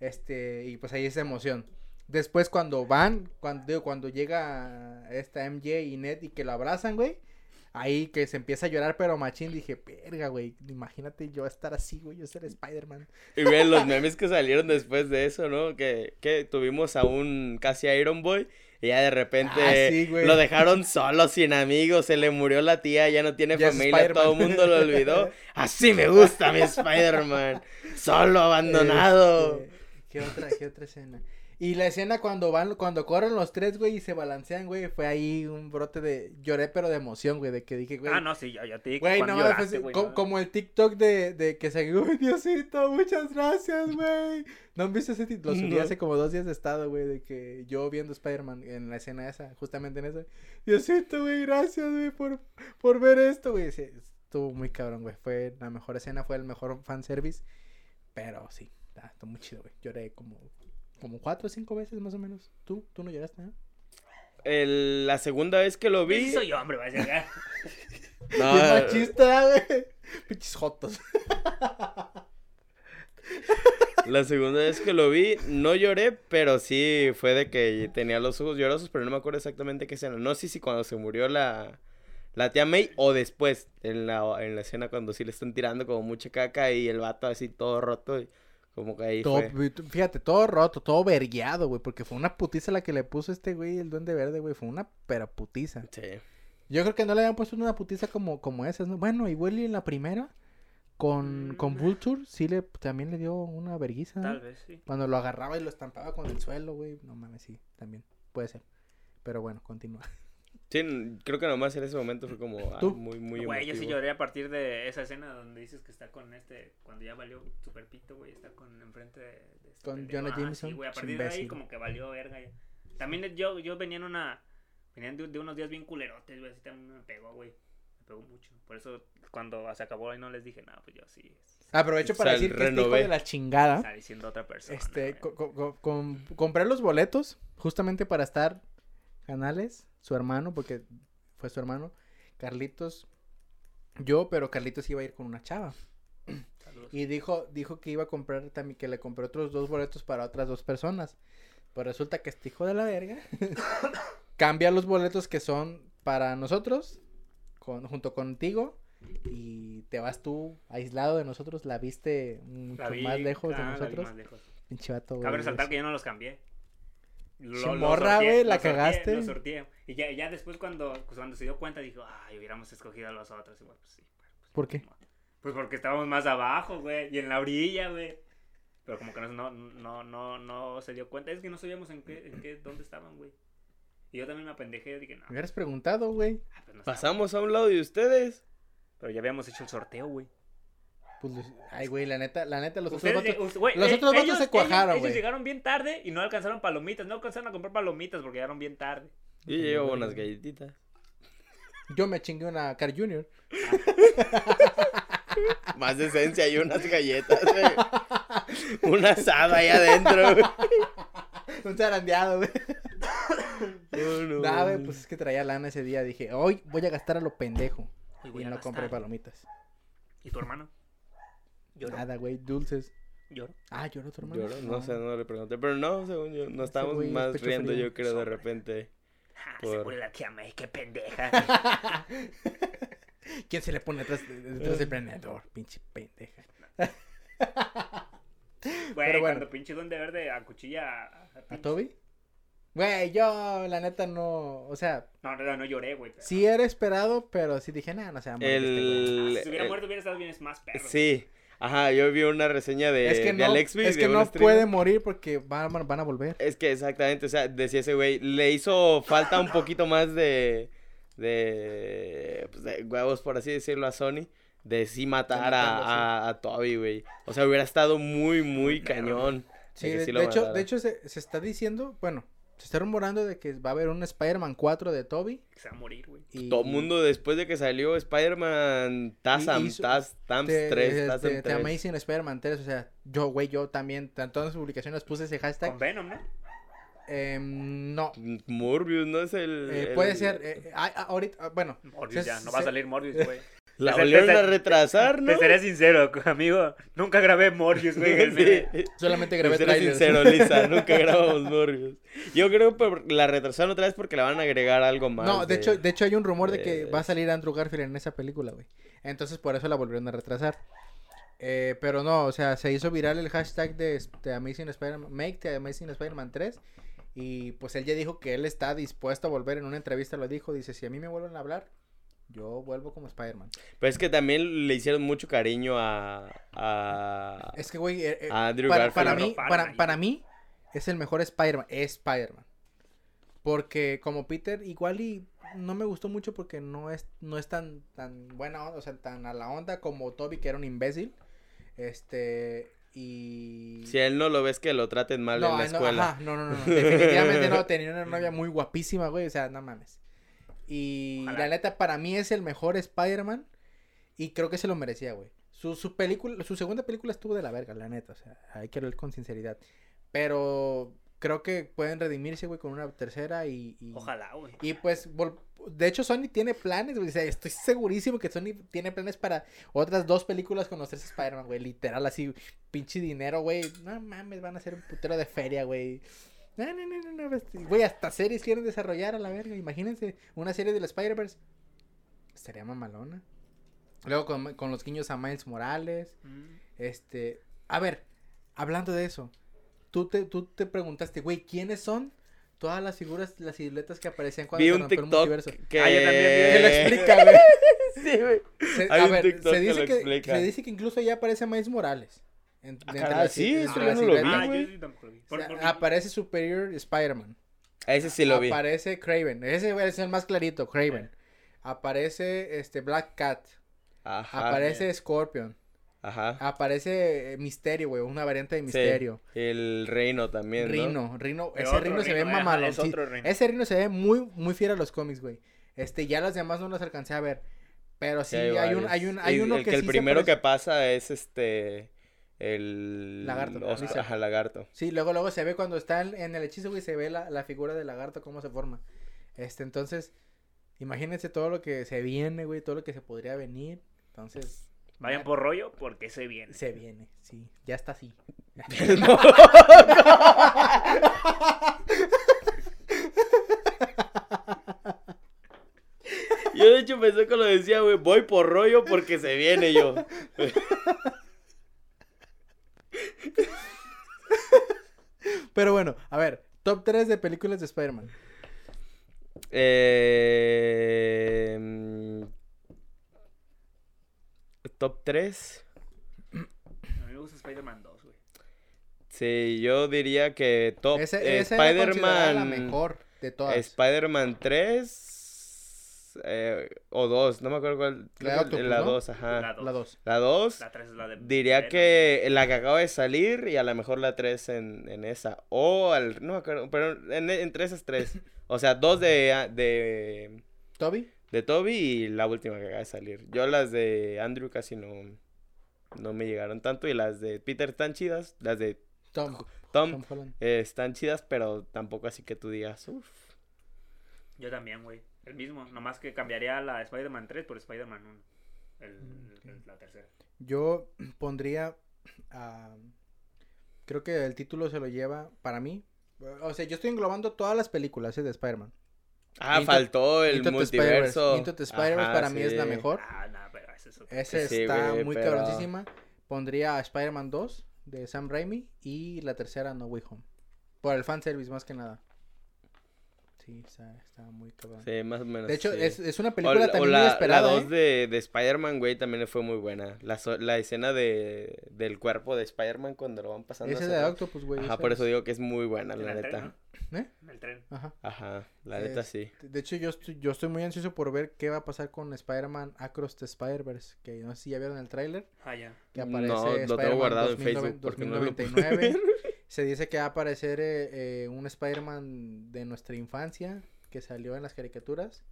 [SPEAKER 3] este, y pues ahí es emoción. Después cuando van, cuando, digo, cuando llega esta MJ y Ned y que lo abrazan, güey, ahí que se empieza a llorar, pero machín, dije, verga, güey, imagínate yo estar así, güey, yo ser Spider-Man.
[SPEAKER 2] Y güey, los memes que salieron después de eso, ¿no? Que, que tuvimos a un casi Iron Boy y ya de repente
[SPEAKER 3] Ah, sí,
[SPEAKER 2] lo dejaron solo, sin amigos, se le murió la tía, ya no tiene
[SPEAKER 3] Ya
[SPEAKER 2] familia, todo el mundo lo olvidó. Así me gusta mi Spider-Man, solo, abandonado.
[SPEAKER 3] Este, ¿Qué otra, qué otra escena? Y la escena cuando van, cuando corren los tres, güey, y se balancean, güey, fue ahí un brote de, lloré pero de emoción, güey, de que dije, güey,
[SPEAKER 1] Ah, no, sí, yo, yo te dije
[SPEAKER 3] güey, no,
[SPEAKER 1] lloraste,
[SPEAKER 3] fue
[SPEAKER 1] güey.
[SPEAKER 3] co-
[SPEAKER 1] no.
[SPEAKER 3] como el TikTok de, de que se, uy, Diosito, muchas gracias, güey. ¿No han visto ese TikTok? Lo subí
[SPEAKER 2] No.
[SPEAKER 3] hace como dos días de estado, güey, de que yo viendo Spider-Man en la escena esa, justamente en esa. Diosito, güey, gracias, güey, por, por ver esto, güey. Sí, estuvo muy cabrón, güey, fue la mejor escena, fue el mejor fanservice, pero sí, estuvo muy chido, güey. Lloré como, como cuatro o cinco veces más o menos. ¿Tú? ¿Tú no lloraste, no?
[SPEAKER 2] El- la segunda vez que lo
[SPEAKER 1] Sí
[SPEAKER 2] vi.
[SPEAKER 1] soy hombre, va a decir. ah.
[SPEAKER 2] No,
[SPEAKER 3] Bien machista, güey. Pinches jotos.
[SPEAKER 2] La segunda vez que lo vi, no lloré, pero sí fue de que tenía los ojos llorosos, pero no me acuerdo exactamente qué escena. No sé si cuando se murió la, la tía May o después, en la, en la escena cuando sí le están tirando como mucha caca y el vato así todo roto y como que ahí
[SPEAKER 3] Todo,
[SPEAKER 2] fue.
[SPEAKER 3] fíjate, todo roto, todo vergueado, güey. Porque fue una putiza la que le puso este güey, el duende verde, güey. Fue una pero putiza.
[SPEAKER 2] Sí.
[SPEAKER 3] Yo creo que no le habían puesto una putiza como, como esas, ¿no? Bueno, igual y en la primera, con, con
[SPEAKER 1] Mm.
[SPEAKER 3] Vulture, sí le, también le dio una verguiza. ¿no?
[SPEAKER 1] Tal vez, sí.
[SPEAKER 3] Cuando lo agarraba y lo estampaba con el suelo, güey. No mames, sí, también. Puede ser. Pero bueno, continúa.
[SPEAKER 2] Sí, creo que nomás en ese momento fue como ah, muy, muy
[SPEAKER 1] Güey, yo sí lloré a partir de esa escena donde dices que está con este, cuando ya valió super pito, güey, está con enfrente de, de este
[SPEAKER 3] Con
[SPEAKER 1] pendejo.
[SPEAKER 3] Jonah
[SPEAKER 1] Ah,
[SPEAKER 3] Jameson,
[SPEAKER 1] Sí, güey, a partir de ahí
[SPEAKER 3] imbécil.
[SPEAKER 1] como que valió verga ya. También yo, yo venía en una, venían de, de unos días bien culerotes, güey, así también me pegó, güey. Me pegó mucho. Por eso cuando se acabó ahí no les dije nada, pues yo sí.
[SPEAKER 3] Aprovecho para
[SPEAKER 2] O sea,
[SPEAKER 3] decir que este hijo de la chingada.
[SPEAKER 1] Está diciendo otra persona.
[SPEAKER 3] Este, co- co- com- compré los boletos justamente para estar Canales, su hermano, porque fue su hermano, Carlitos, yo, pero Carlitos iba a ir con una chava.
[SPEAKER 1] Saludos.
[SPEAKER 3] Y dijo, dijo que iba a comprar también, que le compré otros dos boletos para otras dos personas. Pues resulta que este hijo de la verga cambia los boletos que son para nosotros, con, junto contigo, y te vas tú aislado de nosotros, la viste mucho
[SPEAKER 1] La vi,
[SPEAKER 3] más lejos de
[SPEAKER 1] ah,
[SPEAKER 3] nosotros.
[SPEAKER 1] más lejos.
[SPEAKER 3] Pinche vato,
[SPEAKER 1] Cabe resaltar
[SPEAKER 3] es-
[SPEAKER 1] que yo no los cambié. Lo- lo
[SPEAKER 3] morra, güey, la
[SPEAKER 1] lo sorteé,
[SPEAKER 3] cagaste.
[SPEAKER 1] Lo sorteé. Y ya, ya después cuando, pues, cuando se dio cuenta dijo, ay, hubiéramos escogido a los otros. Y bueno, pues sí. pues,
[SPEAKER 3] ¿Por qué?
[SPEAKER 1] Pues porque estábamos más abajo, güey. Y en la orilla, güey. Pero como que no, no, no, no, no se dio cuenta. Es que no sabíamos en qué, en qué, dónde estaban, güey. Y yo también me apendejé. Dije, no.
[SPEAKER 3] Me hubieras preguntado, güey.
[SPEAKER 1] ah, pues no.
[SPEAKER 2] Pasamos a un lado de ustedes.
[SPEAKER 1] Pero ya habíamos hecho el sorteo, güey.
[SPEAKER 3] Pues, ay, güey, la neta, la neta, los otros vatos-
[SPEAKER 1] güey,
[SPEAKER 3] los
[SPEAKER 1] eh,
[SPEAKER 3] otros vatos
[SPEAKER 1] ellos-
[SPEAKER 3] se cuajaron,
[SPEAKER 1] ellos-
[SPEAKER 3] güey.
[SPEAKER 1] Ellos llegaron bien tarde y no alcanzaron palomitas. No alcanzaron a comprar palomitas porque llegaron bien tarde.
[SPEAKER 2] Yo llevo unas galletitas.
[SPEAKER 3] Yo me chingué una Car Junior.
[SPEAKER 2] Más esencia y unas galletas, güey. Una asada ahí adentro, güey.
[SPEAKER 3] Un zarandeado, güey.
[SPEAKER 2] No, no,
[SPEAKER 3] Nah, güey, pues es que traía lana ese día. Dije, hoy voy a gastar a lo pendejo. Y no compré
[SPEAKER 1] gastar.
[SPEAKER 3] palomitas.
[SPEAKER 1] ¿Y tu hermano? Lloró.
[SPEAKER 3] Nada, güey, dulces.
[SPEAKER 1] Lloró.
[SPEAKER 3] Ah, lloró tu hermano.
[SPEAKER 2] Lloro, no sé, no le pregunté. Pero no, según yo, no estábamos
[SPEAKER 3] güey
[SPEAKER 2] más riendo,
[SPEAKER 3] frío.
[SPEAKER 2] yo creo, de repente.
[SPEAKER 1] Ah,
[SPEAKER 2] Por-
[SPEAKER 1] Se la tía May, qué pendeja.
[SPEAKER 3] ¿Quién se le pone detrás, detrás del planeador? Pinche pendeja.
[SPEAKER 1] Güey,
[SPEAKER 3] bueno.
[SPEAKER 1] cuando pinche duende verde acuchilla a, a,
[SPEAKER 3] ¿A Toby? Güey, yo, la neta, no. O sea,
[SPEAKER 1] No, en realidad no lloré, güey. pero-
[SPEAKER 3] sí era esperado, pero sí dije, nada, no se va a morir este güey".
[SPEAKER 1] Ah, si se hubiera
[SPEAKER 2] el-
[SPEAKER 1] muerto hubiera estado bien, es más perro.
[SPEAKER 2] Sí. Ajá, yo vi una reseña de,
[SPEAKER 3] Es que
[SPEAKER 2] de
[SPEAKER 3] no,
[SPEAKER 2] Alexby,
[SPEAKER 3] es que no
[SPEAKER 2] streamer.
[SPEAKER 3] puede morir porque van, van- a volver.
[SPEAKER 2] Es que exactamente, o sea, decía ese güey, le hizo falta un poquito más de, de, pues, de huevos, por así decirlo, a Sony, de sí matar a, a, a Toby, güey. O sea, hubiera estado muy, muy cañón.
[SPEAKER 3] Sí, de,
[SPEAKER 2] sí
[SPEAKER 3] de hecho, de hecho se, se está diciendo, bueno, se está rumorando de que va a haber un Spider-Man 4 de Toby.
[SPEAKER 1] Que se va a morir, güey.
[SPEAKER 3] Y,
[SPEAKER 2] Todo el mundo después de que salió Spider-Man Tazam,
[SPEAKER 3] hizo-
[SPEAKER 2] Taz, Tams
[SPEAKER 3] de,
[SPEAKER 2] 3,
[SPEAKER 3] este,
[SPEAKER 2] Tazam
[SPEAKER 3] The
[SPEAKER 2] 3.
[SPEAKER 3] Amazing Spider-Man 3, o sea, yo, güey, yo también, en todas las publicaciones puse ese hashtag.
[SPEAKER 1] Con Venom, ¿no?
[SPEAKER 3] Em, no,
[SPEAKER 2] Morbius, ¿no es el...?
[SPEAKER 3] eh,
[SPEAKER 2] el-
[SPEAKER 3] puede ser, eh, ah, ah, ahorita, ah, bueno,
[SPEAKER 1] Morbius
[SPEAKER 3] Se-
[SPEAKER 1] ya, no va a salir Morbius, güey.
[SPEAKER 2] La
[SPEAKER 1] Te- te-
[SPEAKER 2] volvieron
[SPEAKER 1] te-
[SPEAKER 2] a retrasar, ¿no?
[SPEAKER 1] Te seré sincero, amigo. Nunca grabé Morbius, meme.
[SPEAKER 2] Sí.
[SPEAKER 3] solamente
[SPEAKER 2] Te
[SPEAKER 3] grabé
[SPEAKER 2] seré
[SPEAKER 3] trailers.
[SPEAKER 2] sincero, Lisa, nunca grabamos Morbius. Yo creo que la retrasaron otra vez porque le van a agregar algo más.
[SPEAKER 3] No, de hecho, de hecho hay un rumor de que va a salir Andrew Garfield en esa película, güey. Entonces por eso la volvieron a retrasar. Eh, pero no, o sea, se hizo viral el hashtag de, de Amazing Spider-Man, Make the Amazing Spider-Man 3. Y pues él ya dijo que él está dispuesto a volver en una entrevista, lo dijo. Dice, si a mí me vuelven a hablar, yo vuelvo como Spider-Man.
[SPEAKER 2] Pero es que también le hicieron mucho cariño a. a...
[SPEAKER 3] Es que, güey, eh, eh,
[SPEAKER 2] a Andrew
[SPEAKER 3] para,
[SPEAKER 2] Garfield.
[SPEAKER 3] para mí, para, para mí es el mejor Spider-Man, es Spider-Man. Porque como Peter, igual y no me gustó mucho porque no es, no es tan, tan buena onda, o sea, tan a la onda como Toby, que era un imbécil. Este, y...
[SPEAKER 2] Si a él no lo ves que lo traten mal en la
[SPEAKER 3] no,
[SPEAKER 2] escuela.
[SPEAKER 3] ajá, no, no, no, no, definitivamente no, tenía una novia muy guapísima, güey, o sea, no mames. Y
[SPEAKER 1] Ojalá.
[SPEAKER 3] la neta, para mí es el mejor Spider-Man y creo que se lo merecía, güey. Su, su película, su segunda película estuvo de la verga, la neta, o sea, hay que hablar con sinceridad. Pero creo que pueden redimirse, güey, con una tercera y... y...
[SPEAKER 1] Ojalá, güey.
[SPEAKER 3] Y pues, de hecho, Sony tiene planes, güey. O sea, estoy segurísimo que Sony tiene planes para otras dos películas con los tres Spider-Man, güey. Literal, así, pinche dinero, güey. No mames, van a hacer un putero de feria, güey. No, no, no, no, no. pues, Güey, hasta series quieren desarrollar a la verga. Imagínense, una serie del Spider-Verse. Estaría mamalona. Luego con, con los guiños a Miles Morales.
[SPEAKER 1] Mm.
[SPEAKER 3] Este, a ver, hablando de eso, tú te, tú te preguntaste, güey, ¿quiénes son todas las figuras, las siluetas que aparecían cuando
[SPEAKER 2] Vi
[SPEAKER 3] se
[SPEAKER 2] un
[SPEAKER 3] rompió el
[SPEAKER 2] TikTok
[SPEAKER 3] multiverso?
[SPEAKER 2] que...
[SPEAKER 1] Ah, yo también vi.
[SPEAKER 3] Que lo explica, güey.
[SPEAKER 2] sí, güey.
[SPEAKER 3] Se,
[SPEAKER 2] Hay
[SPEAKER 3] a
[SPEAKER 2] un
[SPEAKER 3] ver,
[SPEAKER 2] TikTok
[SPEAKER 3] se
[SPEAKER 2] que
[SPEAKER 3] dice
[SPEAKER 2] lo
[SPEAKER 3] que,
[SPEAKER 2] explica.
[SPEAKER 3] se dice que incluso ya aparece Miles Morales. En,
[SPEAKER 2] Ah, sí, eso yo no lo vi,
[SPEAKER 3] silueta.
[SPEAKER 1] Ah,
[SPEAKER 2] güey.
[SPEAKER 1] yo sí tampoco lo vi.
[SPEAKER 3] O
[SPEAKER 1] Por-
[SPEAKER 3] sea,
[SPEAKER 1] porque-
[SPEAKER 3] aparece Superior Spider-Man.
[SPEAKER 2] Ese sí lo vi.
[SPEAKER 3] Aparece Craven. Ese güey es el más clarito, Craven. Aparece este Black Cat.
[SPEAKER 2] Ajá.
[SPEAKER 3] Aparece Scorpion.
[SPEAKER 2] Ajá.
[SPEAKER 3] Aparece eh, Misterio, güey, una variante de
[SPEAKER 2] Sí,
[SPEAKER 3] Misterio.
[SPEAKER 2] El reino también, ¿no?
[SPEAKER 3] Rino, Rino,
[SPEAKER 1] El
[SPEAKER 3] ese Rino se ve
[SPEAKER 1] Rino,
[SPEAKER 3] mamalón.
[SPEAKER 1] es
[SPEAKER 3] sí,
[SPEAKER 1] otro Rino.
[SPEAKER 3] ese Rino se ve muy, muy fiel a los cómics, güey. Este, ya los demás no los alcancé a ver. Pero sí,
[SPEAKER 2] Sí,
[SPEAKER 3] hay, un, hay un, hay
[SPEAKER 2] Y
[SPEAKER 3] uno
[SPEAKER 2] el
[SPEAKER 3] que,
[SPEAKER 2] que el
[SPEAKER 3] se
[SPEAKER 2] primero
[SPEAKER 3] parece-
[SPEAKER 2] que pasa es este el
[SPEAKER 3] Lagarto,
[SPEAKER 2] Oscar-
[SPEAKER 3] Lizard.
[SPEAKER 2] ajá, lagarto.
[SPEAKER 3] Sí, luego, luego se ve cuando está en, el hechizo, güey, se ve la, la figura del lagarto, cómo se forma. Este, entonces, imagínense todo lo que se viene, güey, todo lo que se podría venir. Entonces,
[SPEAKER 1] Vayan
[SPEAKER 3] ya-
[SPEAKER 1] por rollo porque se viene.
[SPEAKER 3] Se viene, sí, ya está así.
[SPEAKER 2] Yo Yo de hecho pensé que lo decía, güey, voy por rollo porque se viene yo.
[SPEAKER 3] Pero bueno, a ver, top 3 de películas de Spider-Man.
[SPEAKER 2] Eh, top 3.
[SPEAKER 1] A mí me gusta Spider-Man 2, güey.
[SPEAKER 2] Sí, yo diría que top
[SPEAKER 3] Ese,
[SPEAKER 2] eh,
[SPEAKER 3] esa era considerada la
[SPEAKER 2] Spider-Man.
[SPEAKER 3] mejor de todas.
[SPEAKER 2] Spider-Man 3 eh, o 2, no me acuerdo cuál.
[SPEAKER 3] La
[SPEAKER 2] creo que
[SPEAKER 3] Octopus,
[SPEAKER 2] la
[SPEAKER 3] ¿no?
[SPEAKER 2] 2, ajá.
[SPEAKER 1] La dos.
[SPEAKER 3] La 2.
[SPEAKER 2] La 2.
[SPEAKER 1] La 3 es la de.
[SPEAKER 2] Diría que la que acaba de salir y a lo mejor la 3 en, en esa. O al. No me acuerdo, pero en- entre esas tres. O sea, dos de, de,
[SPEAKER 3] ¿Toby?
[SPEAKER 2] de Toby y la última que acaba de salir. Yo las de Andrew casi no, no me llegaron tanto y las de Peter están chidas. Las de
[SPEAKER 3] Tom.
[SPEAKER 2] Tom eh, están chidas, pero tampoco así que tú digas, uff.
[SPEAKER 1] Yo también, güey. El mismo. Nomás que cambiaría la Spider-Man 3 por Spider-Man 1. El,
[SPEAKER 3] Mm,
[SPEAKER 1] el- la tercera.
[SPEAKER 3] Yo pondría. ah, creo que el título se lo lleva para mí. O sea, yo estoy englobando todas las películas eh, de Spider-Man.
[SPEAKER 2] Ah,
[SPEAKER 3] Into-
[SPEAKER 2] faltó el
[SPEAKER 3] Into
[SPEAKER 2] multiverso.
[SPEAKER 3] Into the Spider-Verse para mí es la mejor.
[SPEAKER 1] Ah, no, pero ese es otro.
[SPEAKER 3] Ese
[SPEAKER 2] Sí,
[SPEAKER 3] está
[SPEAKER 2] güey,
[SPEAKER 3] muy
[SPEAKER 2] pero-
[SPEAKER 3] cabroncísima. Pondría a Spider-Man 2 de Sam Raimi y la tercera No Way Home. Por el fanservice más que nada. Sí, está, está muy cabrón.
[SPEAKER 2] Sí, más o menos.
[SPEAKER 3] de hecho,
[SPEAKER 2] sí.
[SPEAKER 3] es, es una
[SPEAKER 2] O,
[SPEAKER 3] película
[SPEAKER 2] la- o
[SPEAKER 3] también
[SPEAKER 2] la,
[SPEAKER 3] muy
[SPEAKER 2] la
[SPEAKER 3] esperada.
[SPEAKER 2] 2
[SPEAKER 3] ¿eh?
[SPEAKER 2] de, de Spider-Man, güey, también fue muy buena. La, so- la escena de, del cuerpo de Spider-Man cuando lo van pasando.
[SPEAKER 3] Ese
[SPEAKER 2] hacia
[SPEAKER 3] de. Octopus, güey.
[SPEAKER 2] Ajá,
[SPEAKER 3] esa
[SPEAKER 2] por
[SPEAKER 3] es-
[SPEAKER 2] eso digo que es muy buena,
[SPEAKER 1] En
[SPEAKER 2] la
[SPEAKER 1] el tren,
[SPEAKER 2] neta.
[SPEAKER 1] ¿no?
[SPEAKER 3] ¿Eh?
[SPEAKER 1] En el tren.
[SPEAKER 3] Ajá.
[SPEAKER 2] Ajá, la neta
[SPEAKER 3] Es-
[SPEAKER 2] sí.
[SPEAKER 3] De hecho, yo estoy, yo estoy muy ansioso por ver qué va a pasar con Spider-Man Across the Spider-Verse. Que no sé si ya vieron el tráiler.
[SPEAKER 1] Ah, ya.
[SPEAKER 3] Que
[SPEAKER 2] No,
[SPEAKER 3] aparece
[SPEAKER 2] lo tengo
[SPEAKER 3] Spider-Man
[SPEAKER 2] guardado en
[SPEAKER 3] 2009
[SPEAKER 2] Facebook porque no lo
[SPEAKER 3] 2099. Se dice que va a aparecer eh, eh, un Spider-Man de nuestra infancia que salió en las caricaturas.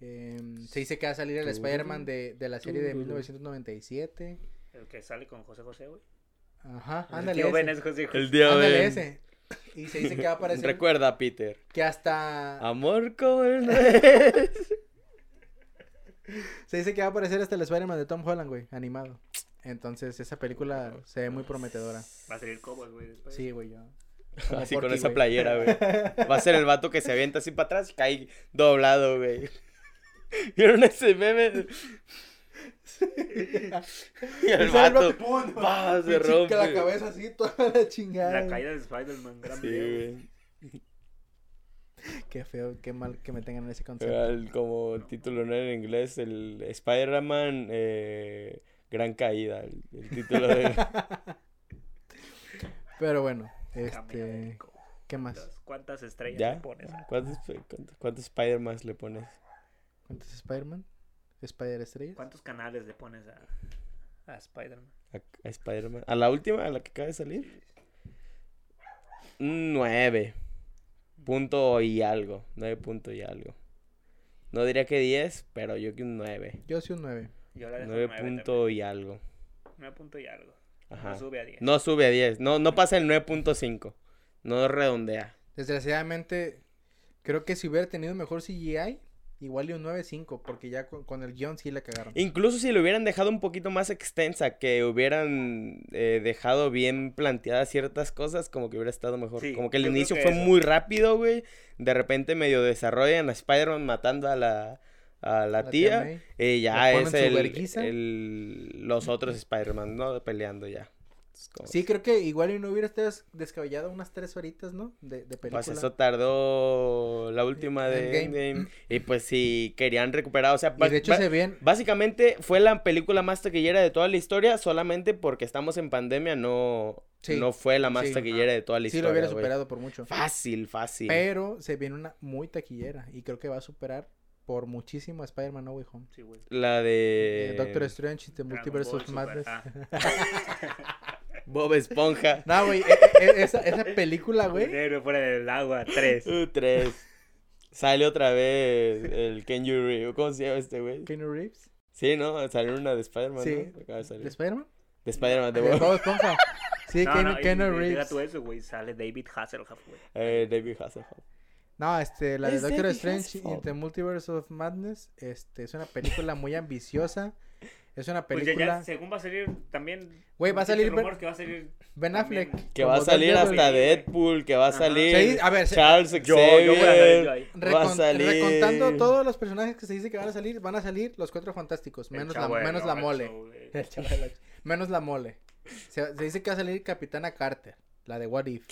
[SPEAKER 3] Em, se dice que va a salir el Spider-Man de, de la serie de
[SPEAKER 2] tururú.
[SPEAKER 3] 1997.
[SPEAKER 1] El que sale con José José, güey.
[SPEAKER 3] Ajá,
[SPEAKER 1] El
[SPEAKER 3] ándale
[SPEAKER 1] tío Ben
[SPEAKER 3] ese.
[SPEAKER 1] es José José.
[SPEAKER 2] El día
[SPEAKER 3] Ándale
[SPEAKER 2] Ben.
[SPEAKER 3] ese. Y se dice que va a aparecer
[SPEAKER 2] Recuerda, Peter.
[SPEAKER 3] que hasta
[SPEAKER 2] Amor como el
[SPEAKER 3] se dice que va a aparecer hasta el Spider-Man de Tom Holland, güey, animado. Entonces, esa película se ve muy prometedora.
[SPEAKER 1] Va a salir Cobos, güey. después.
[SPEAKER 3] Sí, güey, yo. Como
[SPEAKER 2] Así con esa
[SPEAKER 3] güey.
[SPEAKER 2] playera, güey. Va a ser el vato que se avienta así para atrás y cae doblado, güey. ¿Vieron ese meme? y el vato.
[SPEAKER 3] ¡pum!
[SPEAKER 2] ¡pah! se
[SPEAKER 3] Y chica
[SPEAKER 2] rompe.
[SPEAKER 3] la cabeza así, toda la chingada.
[SPEAKER 1] La caída de Spider-Man. Gran
[SPEAKER 2] Sí,
[SPEAKER 1] video, güey.
[SPEAKER 3] Qué feo, qué mal que me tengan en ese concepto.
[SPEAKER 2] Era el- como el título no en inglés, el Spider-Man eh, Gran Caída. El, el título de.
[SPEAKER 3] Pero bueno, este. ¿Qué más?
[SPEAKER 1] ¿Cuántas- ¿Cuántas estrellas
[SPEAKER 2] ¿Ya?
[SPEAKER 1] le pones?
[SPEAKER 2] ¿Cuántos, cuántos, cuántos Spider-Man le pones?
[SPEAKER 3] ¿Cuántos Spider-Man? ¿Spider Estrellas?
[SPEAKER 1] ¿Cuántos canales le pones a, a Spider-Man?
[SPEAKER 2] A, a Spider-Man. ¿A la última? ¿A la que acaba de salir? Un 9. Punto y algo. 9 punto y algo. No diría que 10, pero yo que un 9.
[SPEAKER 3] Yo sí un 9.
[SPEAKER 1] Yo la dejo
[SPEAKER 2] 9
[SPEAKER 1] 9
[SPEAKER 2] punto y algo.
[SPEAKER 1] 9 punto y algo.
[SPEAKER 2] Ajá.
[SPEAKER 1] No sube a 10.
[SPEAKER 2] No sube a 10. No, no pasa el 9.5. No redondea.
[SPEAKER 3] Desgraciadamente, creo que si hubiera tenido mejor CGI, igual y un 9.5, porque ya con, con el guion sí la cagaron.
[SPEAKER 2] Incluso si lo hubieran dejado un poquito más extensa, que hubieran eh, dejado bien planteadas ciertas cosas, como que hubiera estado mejor.
[SPEAKER 1] Sí,
[SPEAKER 2] como que el inicio
[SPEAKER 1] que
[SPEAKER 2] fue
[SPEAKER 1] eso.
[SPEAKER 2] muy rápido, güey. De repente medio desarrollan a Spider-Man matando a la, a la,
[SPEAKER 3] La
[SPEAKER 2] tía.
[SPEAKER 3] May.
[SPEAKER 2] Y ya
[SPEAKER 3] Le ponen
[SPEAKER 2] es el, el- los otros Spider-Man, ¿no? Peleando ya. Como-
[SPEAKER 3] Sí, creo que igual y no hubiera descabellado unas 3 horitas, ¿no? De, de película.
[SPEAKER 2] Pues eso tardó la última de
[SPEAKER 3] Endgame.
[SPEAKER 2] Endgame. Y pues si querían recuperar, o sea,
[SPEAKER 3] Y
[SPEAKER 2] ba-
[SPEAKER 3] de hecho
[SPEAKER 2] ba-
[SPEAKER 3] se ven...
[SPEAKER 2] Básicamente fue la película más taquillera de toda la historia, solamente porque estamos en pandemia, no,
[SPEAKER 3] Sí,
[SPEAKER 2] no fue la más
[SPEAKER 3] sí.
[SPEAKER 2] taquillera de toda la
[SPEAKER 3] Sí
[SPEAKER 2] historia.
[SPEAKER 3] lo hubiera superado por mucho.
[SPEAKER 2] Fácil, fácil.
[SPEAKER 3] Pero se viene una muy taquillera y creo que va a superar por muchísimo a Spider-Man No Way Home.
[SPEAKER 1] Sí, güey.
[SPEAKER 2] La de
[SPEAKER 3] Eh, Doctor Strange, The
[SPEAKER 1] Dragon
[SPEAKER 3] Multiverse of Madness.
[SPEAKER 1] ah.
[SPEAKER 2] Bob Esponja.
[SPEAKER 3] No, güey, e- e- esa, esa película, güey.
[SPEAKER 1] Negro fuera del agua, 3.
[SPEAKER 2] Uh, tres. Sale otra vez el Ken Reeves. ¿Cómo se llama este güey?
[SPEAKER 3] Keanu Reeves.
[SPEAKER 2] Sí, ¿no? Salió una de Spider-Man,
[SPEAKER 3] Sí.
[SPEAKER 2] ¿no? Acaba de salir.
[SPEAKER 3] ¿De Spider-Man?
[SPEAKER 2] De Spider-Man, de
[SPEAKER 3] De
[SPEAKER 2] Bob.
[SPEAKER 3] Esponja. Sí,
[SPEAKER 1] no, y-
[SPEAKER 3] Keanu
[SPEAKER 1] y, Deja
[SPEAKER 3] Reeves.
[SPEAKER 1] tú eso, güey. Sale David Hasselhoff, güey.
[SPEAKER 2] Eh, David Hasselhoff.
[SPEAKER 3] No, este, la de Doctor Strange in the Multiverse of Madness, este, es una película muy ambiciosa. Es una
[SPEAKER 1] Pues ya,
[SPEAKER 3] película.
[SPEAKER 1] ya, según va a salir también.
[SPEAKER 3] Güey, va a salir Ben-
[SPEAKER 1] que va a salir.
[SPEAKER 3] Ben
[SPEAKER 1] también.
[SPEAKER 3] Affleck.
[SPEAKER 2] Que va a salir hasta. Deadpool, que va a
[SPEAKER 1] Ajá.
[SPEAKER 2] salir
[SPEAKER 3] Sí, a ver, se-
[SPEAKER 2] Charles
[SPEAKER 1] Yo, yo voy a ver yo
[SPEAKER 2] Xavier. va a salir-
[SPEAKER 3] Recontando todos los personajes que se dice que van a salir, van a salir los cuatro fantásticos, menos la, menos la mole. Menos la mole. Se, se dice que va a salir Capitana Carter, la de What If.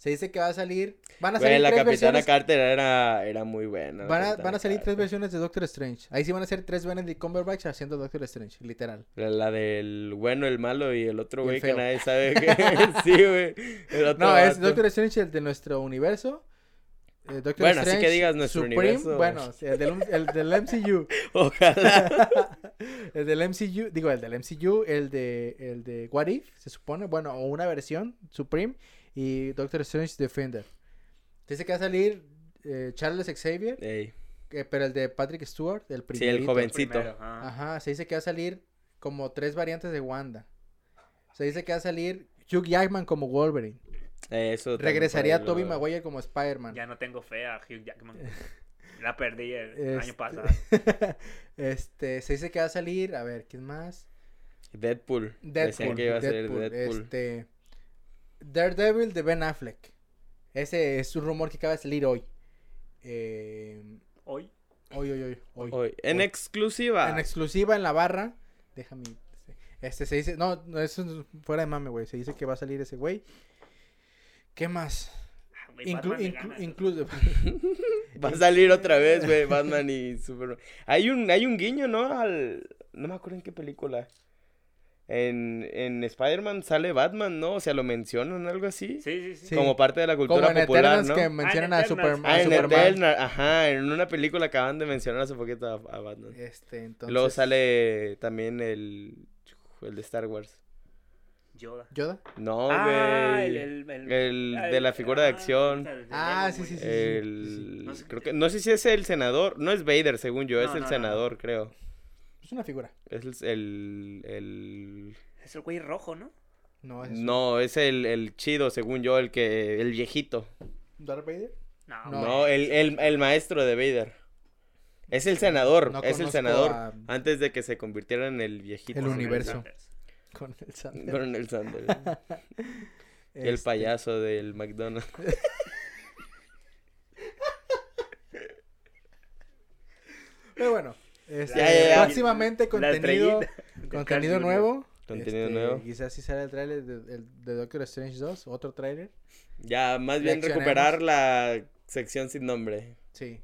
[SPEAKER 3] Se dice que va a salir. Van a salir
[SPEAKER 2] la
[SPEAKER 3] tres
[SPEAKER 2] Capitana
[SPEAKER 3] versiones.
[SPEAKER 2] Carter era, era muy buena. la
[SPEAKER 3] Van a, van a salir tres versiones de Doctor Strange. Ahí sí van a ser tres Benedict Cumberbatch haciendo Doctor Strange, literal.
[SPEAKER 2] La, la del bueno, el malo y el otro güey que nadie sabe que... sí, güey.
[SPEAKER 3] No, es. Doctor Strange el de nuestro universo. eh, Doctor
[SPEAKER 2] Bueno, así que digas nuestro
[SPEAKER 3] Supreme,
[SPEAKER 2] universo.
[SPEAKER 3] Bueno, el del, el del MCU.
[SPEAKER 2] Ojalá.
[SPEAKER 3] el del MCU, digo, el del MCU, el de, el de What If, se supone, bueno, o una versión, Supreme, y Doctor Strange Defender. Dice que va a salir eh, Charles Xavier,
[SPEAKER 2] Ey,
[SPEAKER 3] que- pero el de Patrick Stewart, el
[SPEAKER 2] Sí,
[SPEAKER 3] primerito.
[SPEAKER 2] el jovencito.
[SPEAKER 1] Primero, ajá.
[SPEAKER 3] Ajá, se dice que va a salir como tres variantes de Wanda. Se dice que va a salir Hugh Jackman como Wolverine.
[SPEAKER 2] Eh, Eso
[SPEAKER 3] Regresaría
[SPEAKER 2] ahí
[SPEAKER 3] Tobey Maguire como Spider-Man.
[SPEAKER 1] Ya no tengo fe a Hugh Jackman. La perdí el
[SPEAKER 3] Este-
[SPEAKER 1] año pasado.
[SPEAKER 3] este, se dice que va a salir, a ver, ¿quién más?
[SPEAKER 2] Deadpool. Decían
[SPEAKER 3] Deadpool.
[SPEAKER 2] que iba a ser
[SPEAKER 3] Deadpool,
[SPEAKER 2] Deadpool.
[SPEAKER 3] Este, Daredevil de Ben Affleck. Ese es un rumor que acaba de salir hoy. Eh,
[SPEAKER 1] Hoy.
[SPEAKER 3] hoy, hoy, hoy, hoy.
[SPEAKER 2] Hoy, En
[SPEAKER 3] Hoy.
[SPEAKER 2] exclusiva.
[SPEAKER 3] En exclusiva en la barra. Déjame. Este se dice. No, no, eso es fuera de mame, güey. Se dice que va a salir ese güey. ¿Qué más?
[SPEAKER 1] Ah,
[SPEAKER 3] Inclu- inclu- incluso.
[SPEAKER 2] Va a salir otra vez, güey, Batman y Superman. Hay un, hay un guiño, ¿no? Al... No me acuerdo en qué película. En, en Spider-Man sale Batman, ¿no? O sea, lo mencionan, algo así.
[SPEAKER 1] Sí, sí, sí.
[SPEAKER 2] Como parte de la
[SPEAKER 3] Como
[SPEAKER 2] cultura
[SPEAKER 3] en
[SPEAKER 2] popular,
[SPEAKER 3] Eternals
[SPEAKER 2] ¿no?
[SPEAKER 3] que mencionan a,
[SPEAKER 1] Eternals.
[SPEAKER 3] Superman.
[SPEAKER 2] Ah,
[SPEAKER 3] a
[SPEAKER 2] en
[SPEAKER 3] Superman.
[SPEAKER 2] Eternal, ajá, en una película acaban de mencionar hace poquito a, a Batman.
[SPEAKER 3] Este, entonces.
[SPEAKER 2] Luego sale también el, el de Star Wars.
[SPEAKER 1] Yoda.
[SPEAKER 3] ¿Yoda?
[SPEAKER 2] No,
[SPEAKER 1] ah,
[SPEAKER 2] güey.
[SPEAKER 1] el, el, el,
[SPEAKER 2] el
[SPEAKER 1] ah,
[SPEAKER 2] de la figura de
[SPEAKER 1] ah,
[SPEAKER 2] acción.
[SPEAKER 3] Ah, sí, sí, sí.
[SPEAKER 2] El...
[SPEAKER 1] No sé
[SPEAKER 2] creo que, no sé si es el senador. No es Vader, según yo. es el
[SPEAKER 1] no,
[SPEAKER 2] senador,
[SPEAKER 1] no.
[SPEAKER 2] creo.
[SPEAKER 3] Es una figura.
[SPEAKER 2] Es el... el, el-
[SPEAKER 1] Es el güey rojo, ¿no?
[SPEAKER 3] No, es.
[SPEAKER 2] No, es el, el chido, según yo. El que... El viejito.
[SPEAKER 3] ¿Darth Vader?
[SPEAKER 1] No,
[SPEAKER 3] No.
[SPEAKER 2] No, el, el, el maestro de Vader. Es el senador.
[SPEAKER 3] No
[SPEAKER 2] es el senador.
[SPEAKER 3] a-
[SPEAKER 2] Antes de que se convirtiera en el viejito.
[SPEAKER 3] El universo.
[SPEAKER 1] Sanders.
[SPEAKER 3] Con el
[SPEAKER 2] Sanders. El
[SPEAKER 3] Este,
[SPEAKER 2] payaso del McDonald's.
[SPEAKER 3] Pero bueno. Este,
[SPEAKER 2] Ya, ya, ya.
[SPEAKER 3] Próximamente
[SPEAKER 1] La
[SPEAKER 3] contenido, contenido nuevo.
[SPEAKER 2] Contenido
[SPEAKER 3] Este,
[SPEAKER 2] nuevo.
[SPEAKER 3] Quizás sí sale el tráiler de, Doctor Strange 2, otro tráiler.
[SPEAKER 2] Ya, más bien recuperar la sección sin nombre.
[SPEAKER 3] Sí,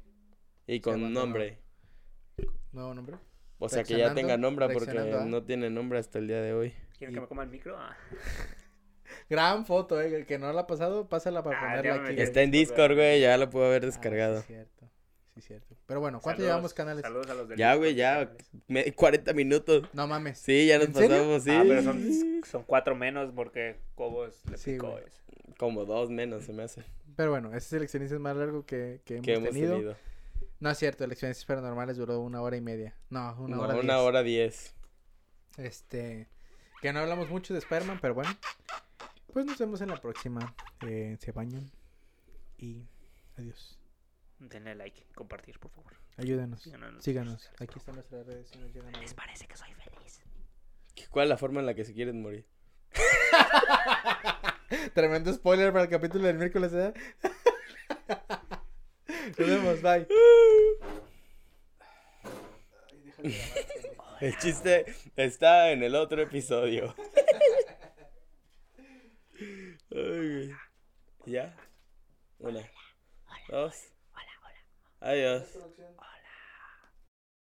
[SPEAKER 2] Y con nombre.
[SPEAKER 3] nuevo nombre.
[SPEAKER 2] O sea, que ya tenga nombre porque
[SPEAKER 3] reaccionando a-
[SPEAKER 2] no tiene nombre hasta el día de hoy.
[SPEAKER 1] ¿Quieren que me coma el micro? Ah.
[SPEAKER 3] Gran foto, eh. El que no la ha pasado, pásala para
[SPEAKER 1] Ah,
[SPEAKER 3] ponerla aquí.
[SPEAKER 2] Está en Discord, güey, ya lo puedo haber
[SPEAKER 3] Ah,
[SPEAKER 2] descargado.
[SPEAKER 3] sí, cierto. Sí, cierto. Pero bueno, ¿cuánto
[SPEAKER 1] Saludos-
[SPEAKER 3] llevamos canales?
[SPEAKER 1] Saludos a los del
[SPEAKER 2] Ya, güey, ya. me- 40 minutos.
[SPEAKER 3] No mames.
[SPEAKER 2] Sí, ya nos pasamos, sí.
[SPEAKER 1] Ah, pero son, son cuatro menos porque Cobos le
[SPEAKER 3] Sí,
[SPEAKER 1] picó.
[SPEAKER 2] Como dos menos se me hace.
[SPEAKER 3] Pero bueno, ese es más largo que, que hemos,
[SPEAKER 2] Que hemos
[SPEAKER 3] tenido.
[SPEAKER 2] tenido.
[SPEAKER 3] No es cierto, elecciones paranormales duró una hora y media. No, una
[SPEAKER 2] No,
[SPEAKER 3] hora.
[SPEAKER 2] una
[SPEAKER 3] diez.
[SPEAKER 2] hora diez.
[SPEAKER 3] Este, que no hablamos mucho de Spider-Man, pero bueno. Pues nos vemos en la próxima. Eh, se bañan. Y adiós.
[SPEAKER 1] Denle like, compartir, por favor.
[SPEAKER 3] Ayúdenos.
[SPEAKER 1] Síganos.
[SPEAKER 3] Aquí están nuestras redes. si nos llegan a ver.
[SPEAKER 1] parece que soy feliz?
[SPEAKER 2] ¿Cuál es la forma en la que se quieren morir?
[SPEAKER 3] Tremendo spoiler para el capítulo del miércoles. ¿eh? Nos vemos, bye.
[SPEAKER 2] El chiste está en el otro episodio. Ay. ¿Ya? Una. Dos. Adiós.
[SPEAKER 1] Hola.